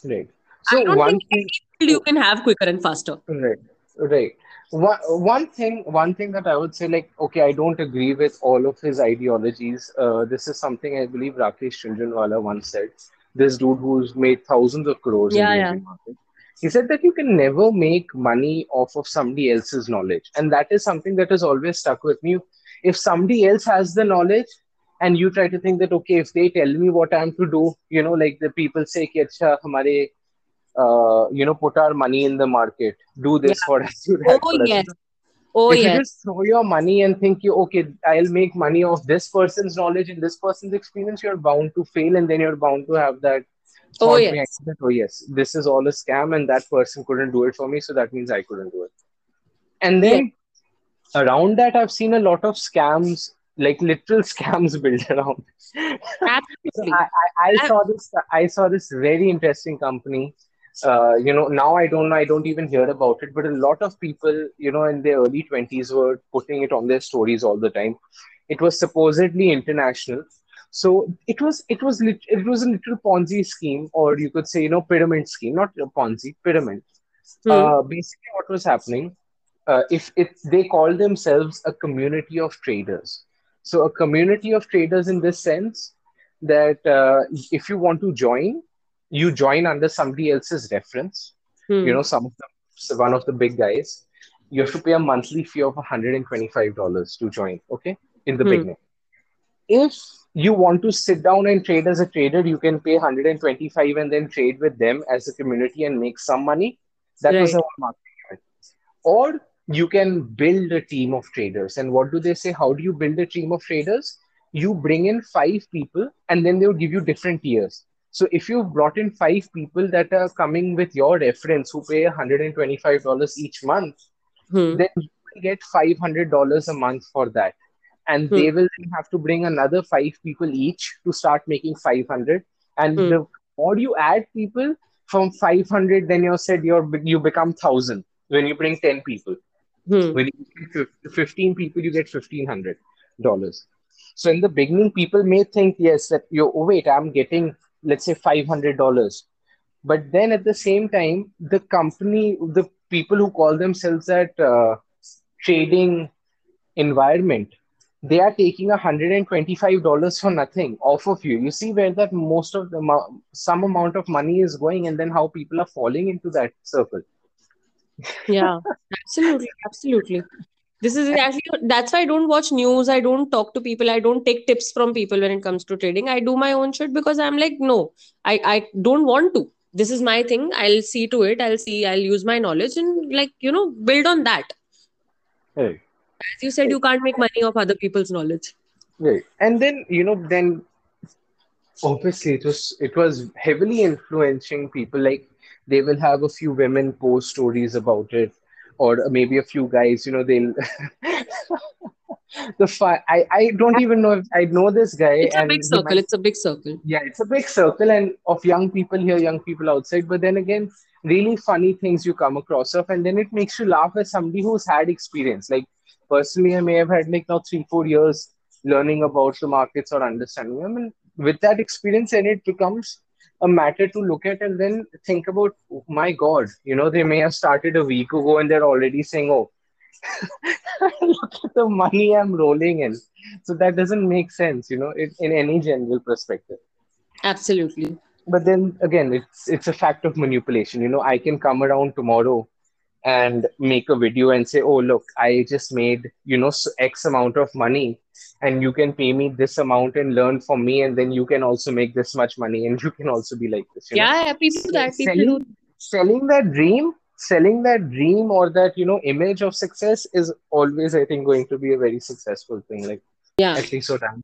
Right. So I
don't
one
think
thing
you can have quicker and faster.
Right. Right one, one thing one thing that i would say like okay i don't agree with all of his ideologies. Uh, this is something i believe rakesh Jhunjhunwala once said. This dude who's made thousands of crores
yeah, in
the
yeah.
market. He said that you can never make money off of somebody else's knowledge. And that is something that has always stuck with me. If somebody else has the knowledge and you try to think that okay if they tell me what i'm to do you know like the people say ki acha hamare uh, you know, put our money in the market, do this
yeah
for us,
oh
for us.
yes oh
If you just throw your money and think you, okay, I'll make money off this person's knowledge and this person's experience, you're bound to fail, and then you're bound to have that
oh yes
that, oh yes, this is all a scam, and that person couldn't do it for me, so that means I couldn't do it. And
yes
then around that, I've seen a lot of scams, like literal scams built around.
Absolutely
I, I, I
I,
saw this I saw this very interesting company. Uh, you know, now I don't know, I don't even hear about it, but a lot of people, you know, in their early 20s were putting it on their stories all the time. It was supposedly international. So it was it was lit, it was a little Ponzi scheme, or you could say, you know, pyramid scheme, not a Ponzi, pyramid.
hmm.
Uh, basically what was happening, uh, if it they call themselves a community of traders. So a community of traders in this sense that uh, if you want to join, you join under somebody else's reference. You
Hmm.
know, some of them, one of the big guys. You have to pay a monthly fee of $125 to join, okay, in the
Hmm.
beginning. If you want to sit down and trade as a trader, you can pay 125 and then trade with them as a community and make some money. That was
Right.
a market. Or you can build a team of traders. And what do they say? How do you build a team of traders? You bring in five people, and then they will give you different tiers. So if you've brought in five people that are coming with your reference who pay $125 each month,
Hmm.
then you will get $500 a month for that. And
Hmm.
they will have to bring another five people each to start making 500. And
Hmm.
the more you add people from 500, then you said you're, you become 1000 when you bring 10 people.
Hmm.
When you get fif- 15 people, you get $1,500. So in the beginning, people may think, yes, that you, oh, wait, I'm getting, let's say, $500. But then at the same time, the company, the people who call themselves that uh, trading environment, they are taking $125 for nothing off of you. You see where that most of the some amount of money is going, and then how people are falling into that circle.
Yeah, absolutely, absolutely. This is actually that's why I don't watch news. I don't talk to people. I don't take tips from people when it comes to trading. I do my own shit because I'm like, no, I I don't want to. This is my thing. I'll see to it. I'll see. I'll use my knowledge and like you know build on that.
Right.
As you said, you can't make money off other people's knowledge.
Right. And then, you know, then obviously it was it was heavily influencing people. Like they will have a few women post stories about it, or maybe a few guys, you know, they'll the fi- I, I don't even know if I know this guy
It's a
and
big circle.
might
It's a big circle.
yeah, it's a big circle and of young people here, young people outside. But then again, really funny things you come across of, and then it makes you laugh as somebody who's had experience. Like personally, I may have had like now three, four years learning about the markets or understanding them, and with that experience, and it becomes a matter to look at and then think about. oh my God, you know, they may have started a week ago and they're already saying, "Oh, look at the money I'm rolling in." So that doesn't make sense, you know, in, in any general perspective
Absolutely.
but then again it's it's a fact of manipulation you know i can come around tomorrow and make a video and say oh look i just made you know X amount of money and you can pay me this amount and learn from me and then you can also make this much money and you can also be like this you know
Yeah, yeah, people do that. People do.
selling selling that dream selling that dream or that you know image of success is always i think going to be a very successful thing like
Yeah.
at least so i'm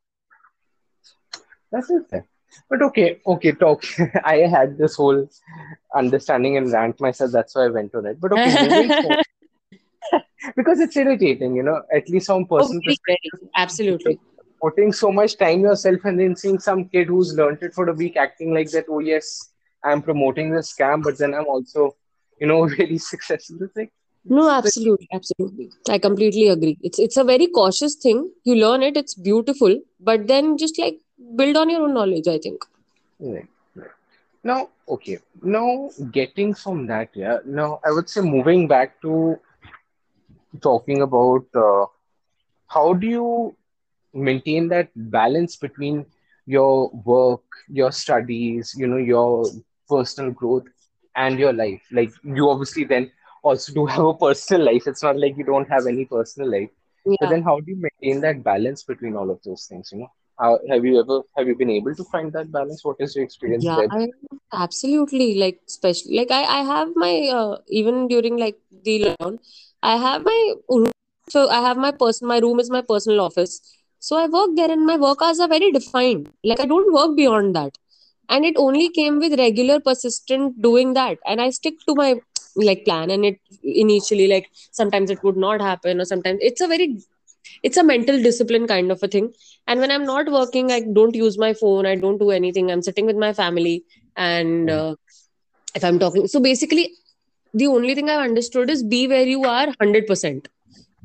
that's it. But okay, okay, talk. I had this whole understanding and rant myself. That's why I went on it. But okay, because it's irritating, you know, at least from
Oh,
personal perspective,
Absolutely.
putting so much time yourself and then seeing some kid who's learned it for a week acting like that. Oh yes, I'm promoting this scam, but then I'm also, you know, really successful. It's like,
No, absolutely, absolutely. I completely agree. It's it's a very cautious thing. You learn it, it's beautiful, but then just like build on your own knowledge, I think.
right, right. Now, okay, now getting from that, yeah. Now I would say moving back to talking about uh, how do you maintain that balance between your work, your studies, you know, your personal growth and your life. Like you obviously then also do have a personal life. It's not like you don't have any personal life. But
Yeah.
then how do you maintain that balance between all of those things, you know? How, have you ever have you been able to find that balance? What is your experience
Yeah,
there?
I absolutely like especially like I I have my uh, even during like the lockdown, I have my. So I have my person. My room is my personal office. So I work there, and my work hours are very defined. Like I don't work beyond that, and it only came with regular, persistent doing that, and I stick to my like plan. And it initially like sometimes it would not happen, or sometimes it's a very it's a mental discipline kind of a thing and when i'm not working i don't use my phone. I don't do anything. I'm sitting with my family. And
Mhm.
uh, if i'm talking so basically the only thing i've understood is be where you are 100%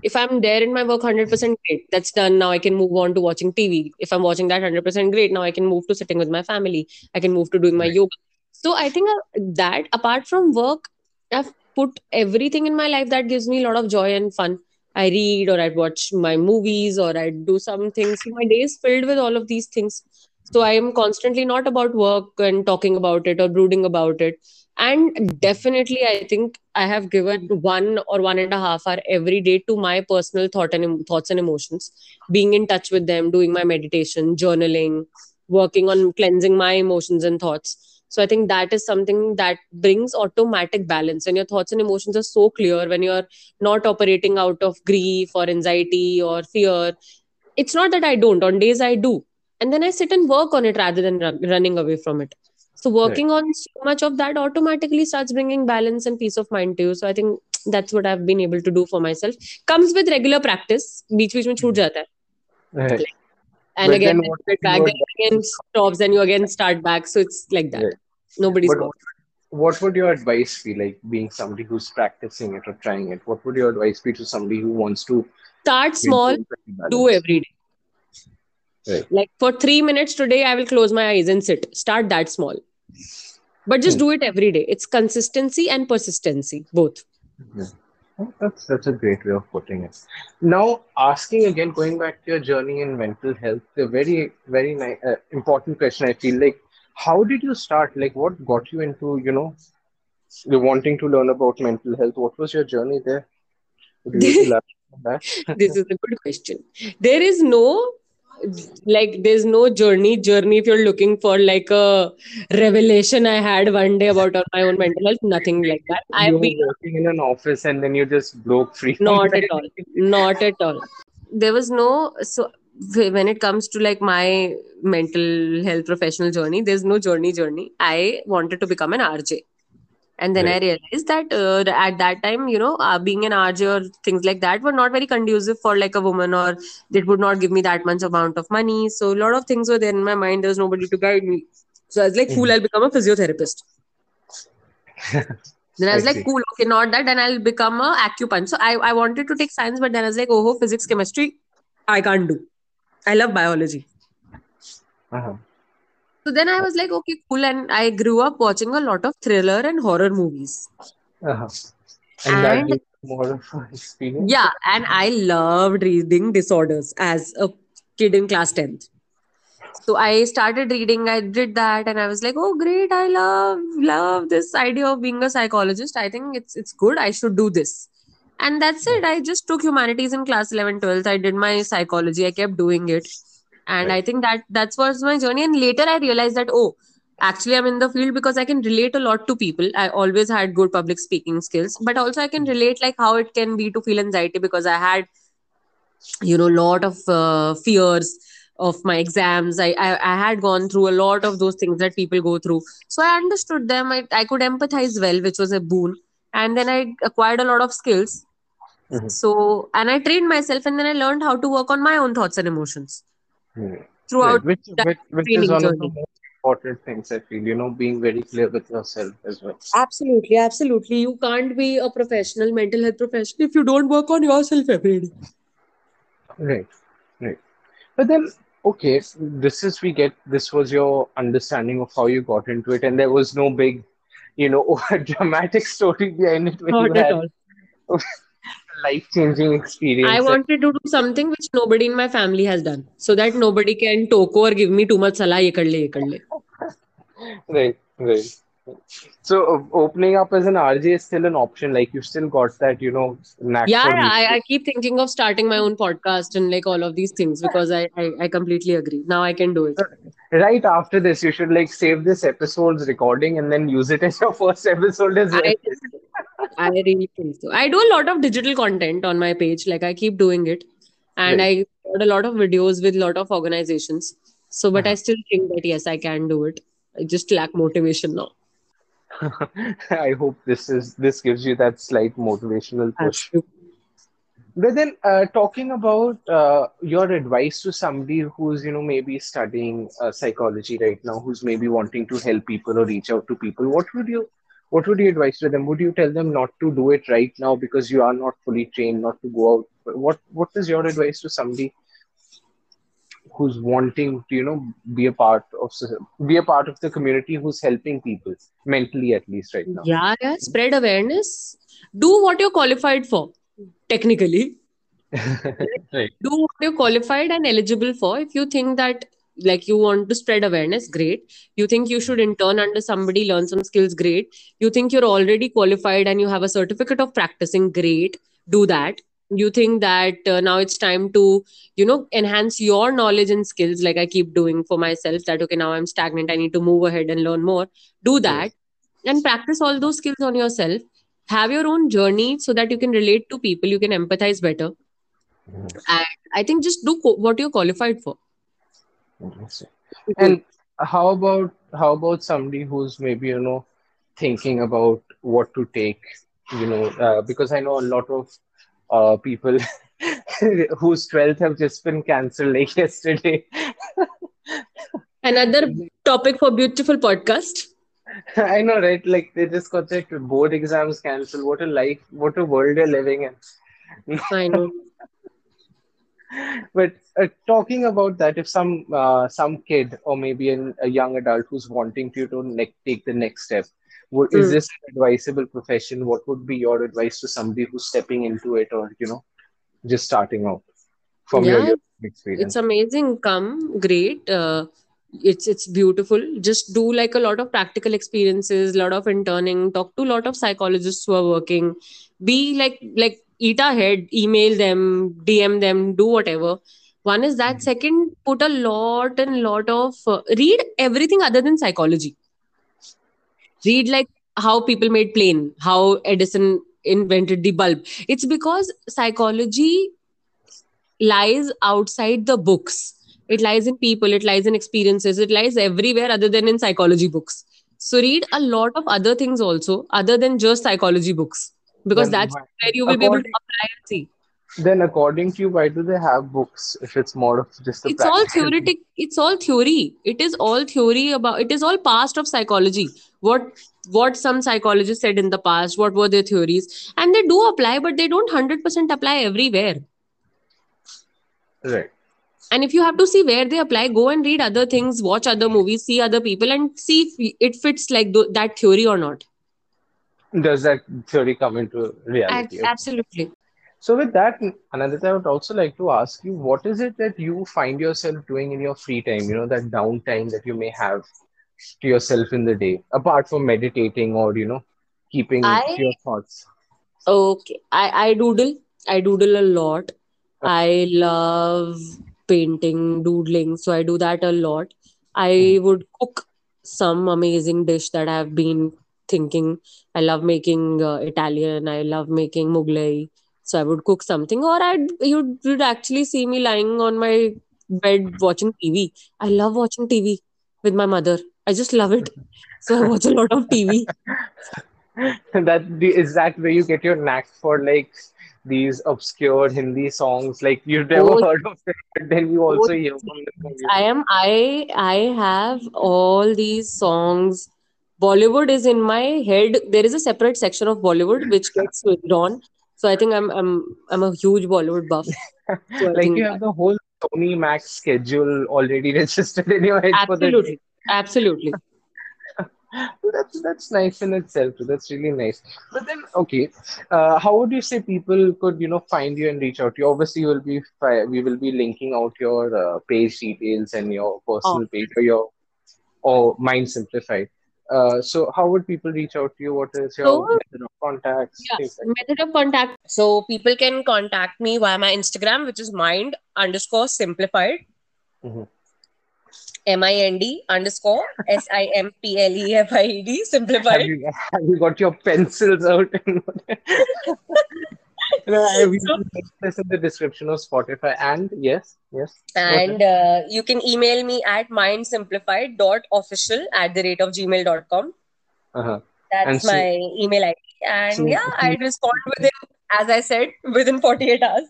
if i'm there in my work 100% great. That's done. Now i can move on to watching tv if i'm watching that 100% great. Now i can move to sitting with my family. I can move to doing my
Right.
yoga. So i think uh, that apart from work i've put everything in my life that gives me a lot of joy and fun i read or i'd watch my movies or i'd do some things. My day is filled with all of these things. So i am constantly not about work and talking about it or brooding about it. And definitely i think i have given one or one and a half hour every day to my personal thought and thoughts and emotions. Being in touch with them doing my meditation journaling working on cleansing my emotions and thoughts so i think that is something that brings automatic balance. And your thoughts and emotions are so clear when you're not operating out of grief or anxiety or fear. It's not that i don't. On days i do. And then i sit and work on it rather than run, running away from it. So working on so much of that automatically starts bringing balance and peace of mind to you. So i think that's what i've been able to do for myself. Comes with regular practice. Beach beach mein chhoot hmm. jata hai.
Right.
And
But
again back then again stops and you again start back so it's like that
Right.
nobody's
But what would your advice be like being somebody who's practicing it or trying it? What would your advice be to somebody who wants to
start small
maintain better balance?
do every day
Right.
like for three minutes today i will close my eyes and sit start that small but just
Hmm.
do it every day it's consistency and persistency both
Oh, That's that's a great way of putting it. Now, asking again, going back to your journey in mental health, a very very uh, important question. I feel like, how did you start? Like, what got you into you know, the wanting to learn about mental health? What was your journey there? Would you elaborate on that?
this is a good question there is no like there's no journey journey if you're looking for like a revelation i had one day about my own mental health nothing like that. I've
were
been
working in an office and then you just broke free.
not at all. Not at all. There was no so when it comes to like my mental health professional journey there's no journey journey. I wanted to become an rj and then i realized that uh, at that time you know uh, being an rj or things like that were not very conducive for like a woman or it would not give me that much amount of money so a lot of things were there in my mind there was nobody to guide me so i was like cool
Mhm.
i'll become a physiotherapist then I was
I
like,
see.
cool, okay, not that. Then I'll become a acupuncture. So I, I wanted to take science, but then I was like, oh, physics, chemistry, I can't do. I love biology.
Uh-huh.
So then I was like, okay, cool. And I grew up watching a lot of thriller and horror movies.
Uh-huh. And that
And
gave more experience.
yeah, and I loved reading disorders as a kid in class 10th. So I started reading, I did that, and I was like, oh great, I love love this idea of being a psychologist. I think it's it's good. I should do this. And that's it. I just took humanities in class 11, 12th. I did my psychology. I kept doing it. And I think that that's was my journey. And later I realized that, oh, actually I'm in the field because I can relate a lot to people. I always had good public speaking skills, but also I can relate like how it can be to feel anxiety because I had you know lot of uh, fears of my exams. I, I i had gone through a lot of those things that people go through. So i understood them. I, I could empathize well which was a boon. And then i acquired a lot of skills.
Mhm.
so and i trained myself and then i learned how to work on my own thoughts and emotions Hmm.
Right.
throughout
Which,
that
which, which is one of the most important things I feel, you know, being very clear with yourself as well.
absolutely absolutely you can't be a professional mental health professional if you don't work on yourself every day
Right, right. But then, okay, this is we get this was your understanding of how you got into it, and there was no big, you know, dramatic story behind it when you
not
had
all
life-changing experience.
I wanted to do something which nobody in my family has done, so that nobody can toko or give me too much salah. Ye kar le, ye kar le.
Right, right. So uh, opening up as an RJ is still an option. Like you've still got that, you know, knack
Yeah, yeah, I. I keep thinking of starting my own podcast and like all of these things because I, I, I completely agree. Now I can do it.
Right after this, you should like save this episode's recording and then use it as your first episode as well.
I, I really think so. I do a lot of digital content on my page. Like I keep doing it, and I got a lot of videos with a lot of organizations. So, but I
Uh-huh.
still think that yes, I can do it. I just lack motivation now.
I hope this is this gives you that slight motivational push. But then, uh, talking about uh, your advice to somebody who's you know maybe studying uh, psychology right now, who's maybe wanting to help people or reach out to people, what would you what would you advise to them? Would you tell them not to do it right now because you are not fully trained, not to go out? What what is your advice to somebody who's wanting to you know be a part of be a part of the community who's helping people mentally at least right now?
Yeah, yeah. Spread awareness. Do what you're qualified for. Technically,
right.
do what you're qualified and eligible for. If you think that like you want to spread awareness, great. You think you should intern under somebody, learn some skills, great. You think you're already qualified and you have a certificate of practicing, great. Do that. you think that uh, now it's time to you know enhance your knowledge and skills like i keep doing for myself that okay now i'm stagnant i need to move ahead and learn more do that and practice all those skills on yourself have your own journey so that you can relate to people you can empathize better
Mhm.
and i think just do co- what you're qualified for
Interesting. And how about how about somebody who's maybe you know thinking about what to take, you know, uh, because I know a lot of uh, people whose 12th have just been cancelled like yesterday.
another topic for beautiful podcast
I know, right? Like they just got their board exams cancelled. What a life, what a world they're living in.
i know
But uh, talking about that, if some uh, some kid or maybe an, a young adult who's wanting to, to ne take the next step, would, is
Hmm.
this an advisable profession? What would be your advice to somebody who's stepping into it or, you know, just starting out from your
yeah.
years of
it's amazing. Come great. Uh, it's it's beautiful. Just do like a lot of practical experiences a lot of interning. Talk to a lot of psychologists who are working. Be like like eat ahead email them dm them do whatever one is that
Mhm.
second put a lot and lot of uh, read everything other than psychology read like how people made plane how edison invented the bulb it's because psychology lies outside the books. It lies in people, it lies in experiences, it lies everywhere other than in psychology books. So read a lot of other things also, other than just psychology books, because
Then,
that's where you will be able to apply and see.
then according to you, why do they have books if it's more of just a
It's all theoretic. It's all theory. It is all theory about. It is all past of psychology. What what some psychologists said in the past. What were their theories, and they do apply, but they don't hundred percent apply everywhere.
Right.
And if you have to see where they apply, go and read other things, watch other movies, see other people, and see if it fits like th- that theory or not.
Does that theory come into reality?
Absolutely.
So with that, Anindita, I would also like to ask you, what is it that you find yourself doing in your free time? You know, that downtime that you may have to yourself in the day, apart from meditating or, you know, keeping
I
your thoughts.
okay. I I doodle. I doodle a lot. I love painting, doodling, so I do that a lot. I mm-hmm. would cook some amazing dish that I've been thinking. I love making uh, Italian. I love making Mughlai. So I would cook something, or I'd you'd, you'd actually see me lying on my bed watching TV. I love watching TV with my mother. I just love it. So I watch a lot of TV.
That the is that where you get your knack for like these obscure Hindi songs? Like you've never
Oh,
heard of it, but then you
oh
also hear from them.
I am. I I have all these songs. Bollywood is in my head. There is a separate section of Bollywood which gets on. So I think I'm I'm I'm a huge Bollywood buff. So
Like you have the whole Sony Max schedule already registered in your head for the day.
absolutely, absolutely.
That's that's nice in itself. That's really nice. But then, okay, uh, how would you say people could, you know, find you and reach out to you? Obviously, you will be we will be linking out your uh, page details and your
Oh,
personal page or your or Mind Simplified. Uh, so how would people reach out to you? What is your
so
method of contacts?
yeah,
like
method of contact. So people can contact me via my Instagram, which is mind underscore simplified.
that. Mhm.
M I N D underscore S I M P L E F I E D
Have
simplified.
you have you got your pencils out? And no, I will this in the description of Spotify. And yes, yes,
and uh, you can email me at mindsimplified.official at the rate of gmail.com.
Uh-huh.
That's
so,
my email ID. And
so,
yeah, I'd respond within, as I said, within 48 hours.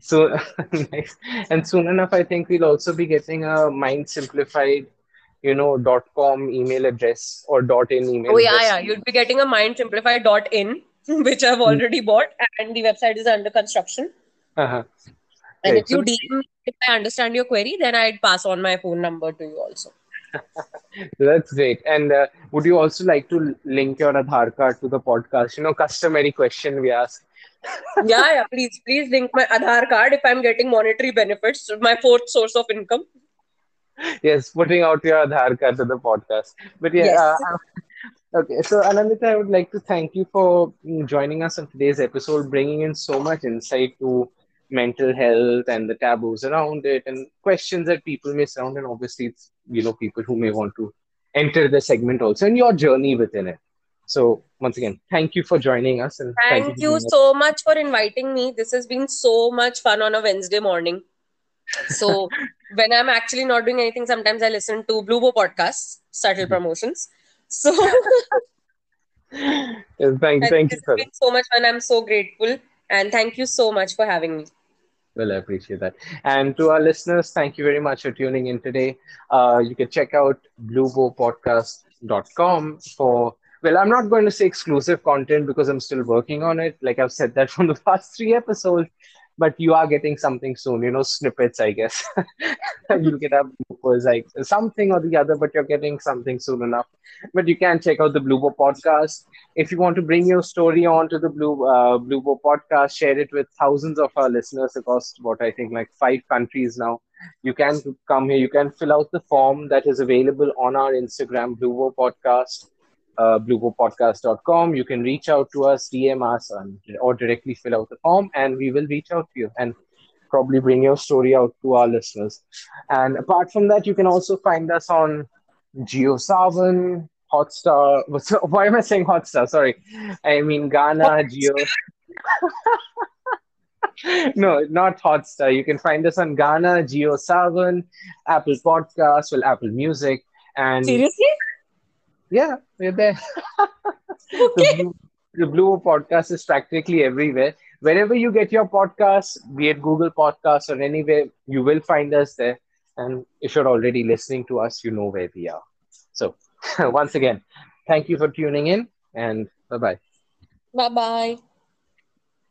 so nice. And soon enough, I think we'll also be getting a Mind Simplified, you know, dot com email address or dot in email Oh,
yeah,
address.
yeah. You'd be getting a mindsimplified.in, which I've already bought, and the website is under construction.
Uh-huh.
And
Right.
if you DM if I understand your query, then I'd pass on my phone number to you also.
that's great. And uh, would you also like to link your Aadhaar card to the podcast? You know, customary question we ask.
Yeah, yeah. Please, please link my Aadhaar card if I'm getting monetary benefits, my fourth source of income.
Yes, putting out your Aadhaar card to the podcast. But yeah,
Yes.
uh, Okay, so Anindita, I would like to thank you for mm, joining us on today's episode, bringing in so much insight to mental health and the taboos around it and questions that people may surround. And obviously, it's, you know, people who may want to enter the segment also and your journey within it. So, once again, thank you for joining us. And thank,
Thank
you.
you so much for inviting me. This has been so much fun on a Wednesday morning. So when I'm actually not doing anything, sometimes I listen to Blue Bow podcasts, subtle promotions. So
here. thank, thank you
has been so much fun. I'm so grateful. And thank you so much for having me.
Well, I appreciate that. And to our listeners, thank you very much for tuning in today. Uh, you can check out bluebowpodcast.com for, well, I'm not going to say exclusive content because I'm still working on it. Like I've said that from the past three episodes, but you are getting something soon, you know, snippets, I guess. You'll get up bloopers, like something or the other, but you're getting something soon enough. But you can check out the Blue Bow podcast. If you want to bring your story on to the Blue uh, Blue Bow podcast, share it with thousands of our listeners across what I think like five countries now. You can come here. You can fill out the form that is available on our Instagram, Blue Bow Podcast, uh, bluebowpodcast.com. You can reach out to us, DM us, and, or directly fill out the form, and we will reach out to you and probably bring your story out to our listeners. And apart from that, you can also find us on JioSaavn, Hotstar. what's- Why am I saying Hotstar? Sorry, I mean Gaana, Jio. no, not Hotstar. You can find us on Gaana, JioSaavn, Apple Podcasts, well, Apple Music, and
Seriously?
Yeah, we're there. the, Blue, the Blue Podcast is practically everywhere. Wherever you get your podcasts, be it Google Podcasts or anywhere, you will find us there. And if you're already listening to us, you know where we are. So, once again, thank you for tuning in and bye bye.
Bye bye.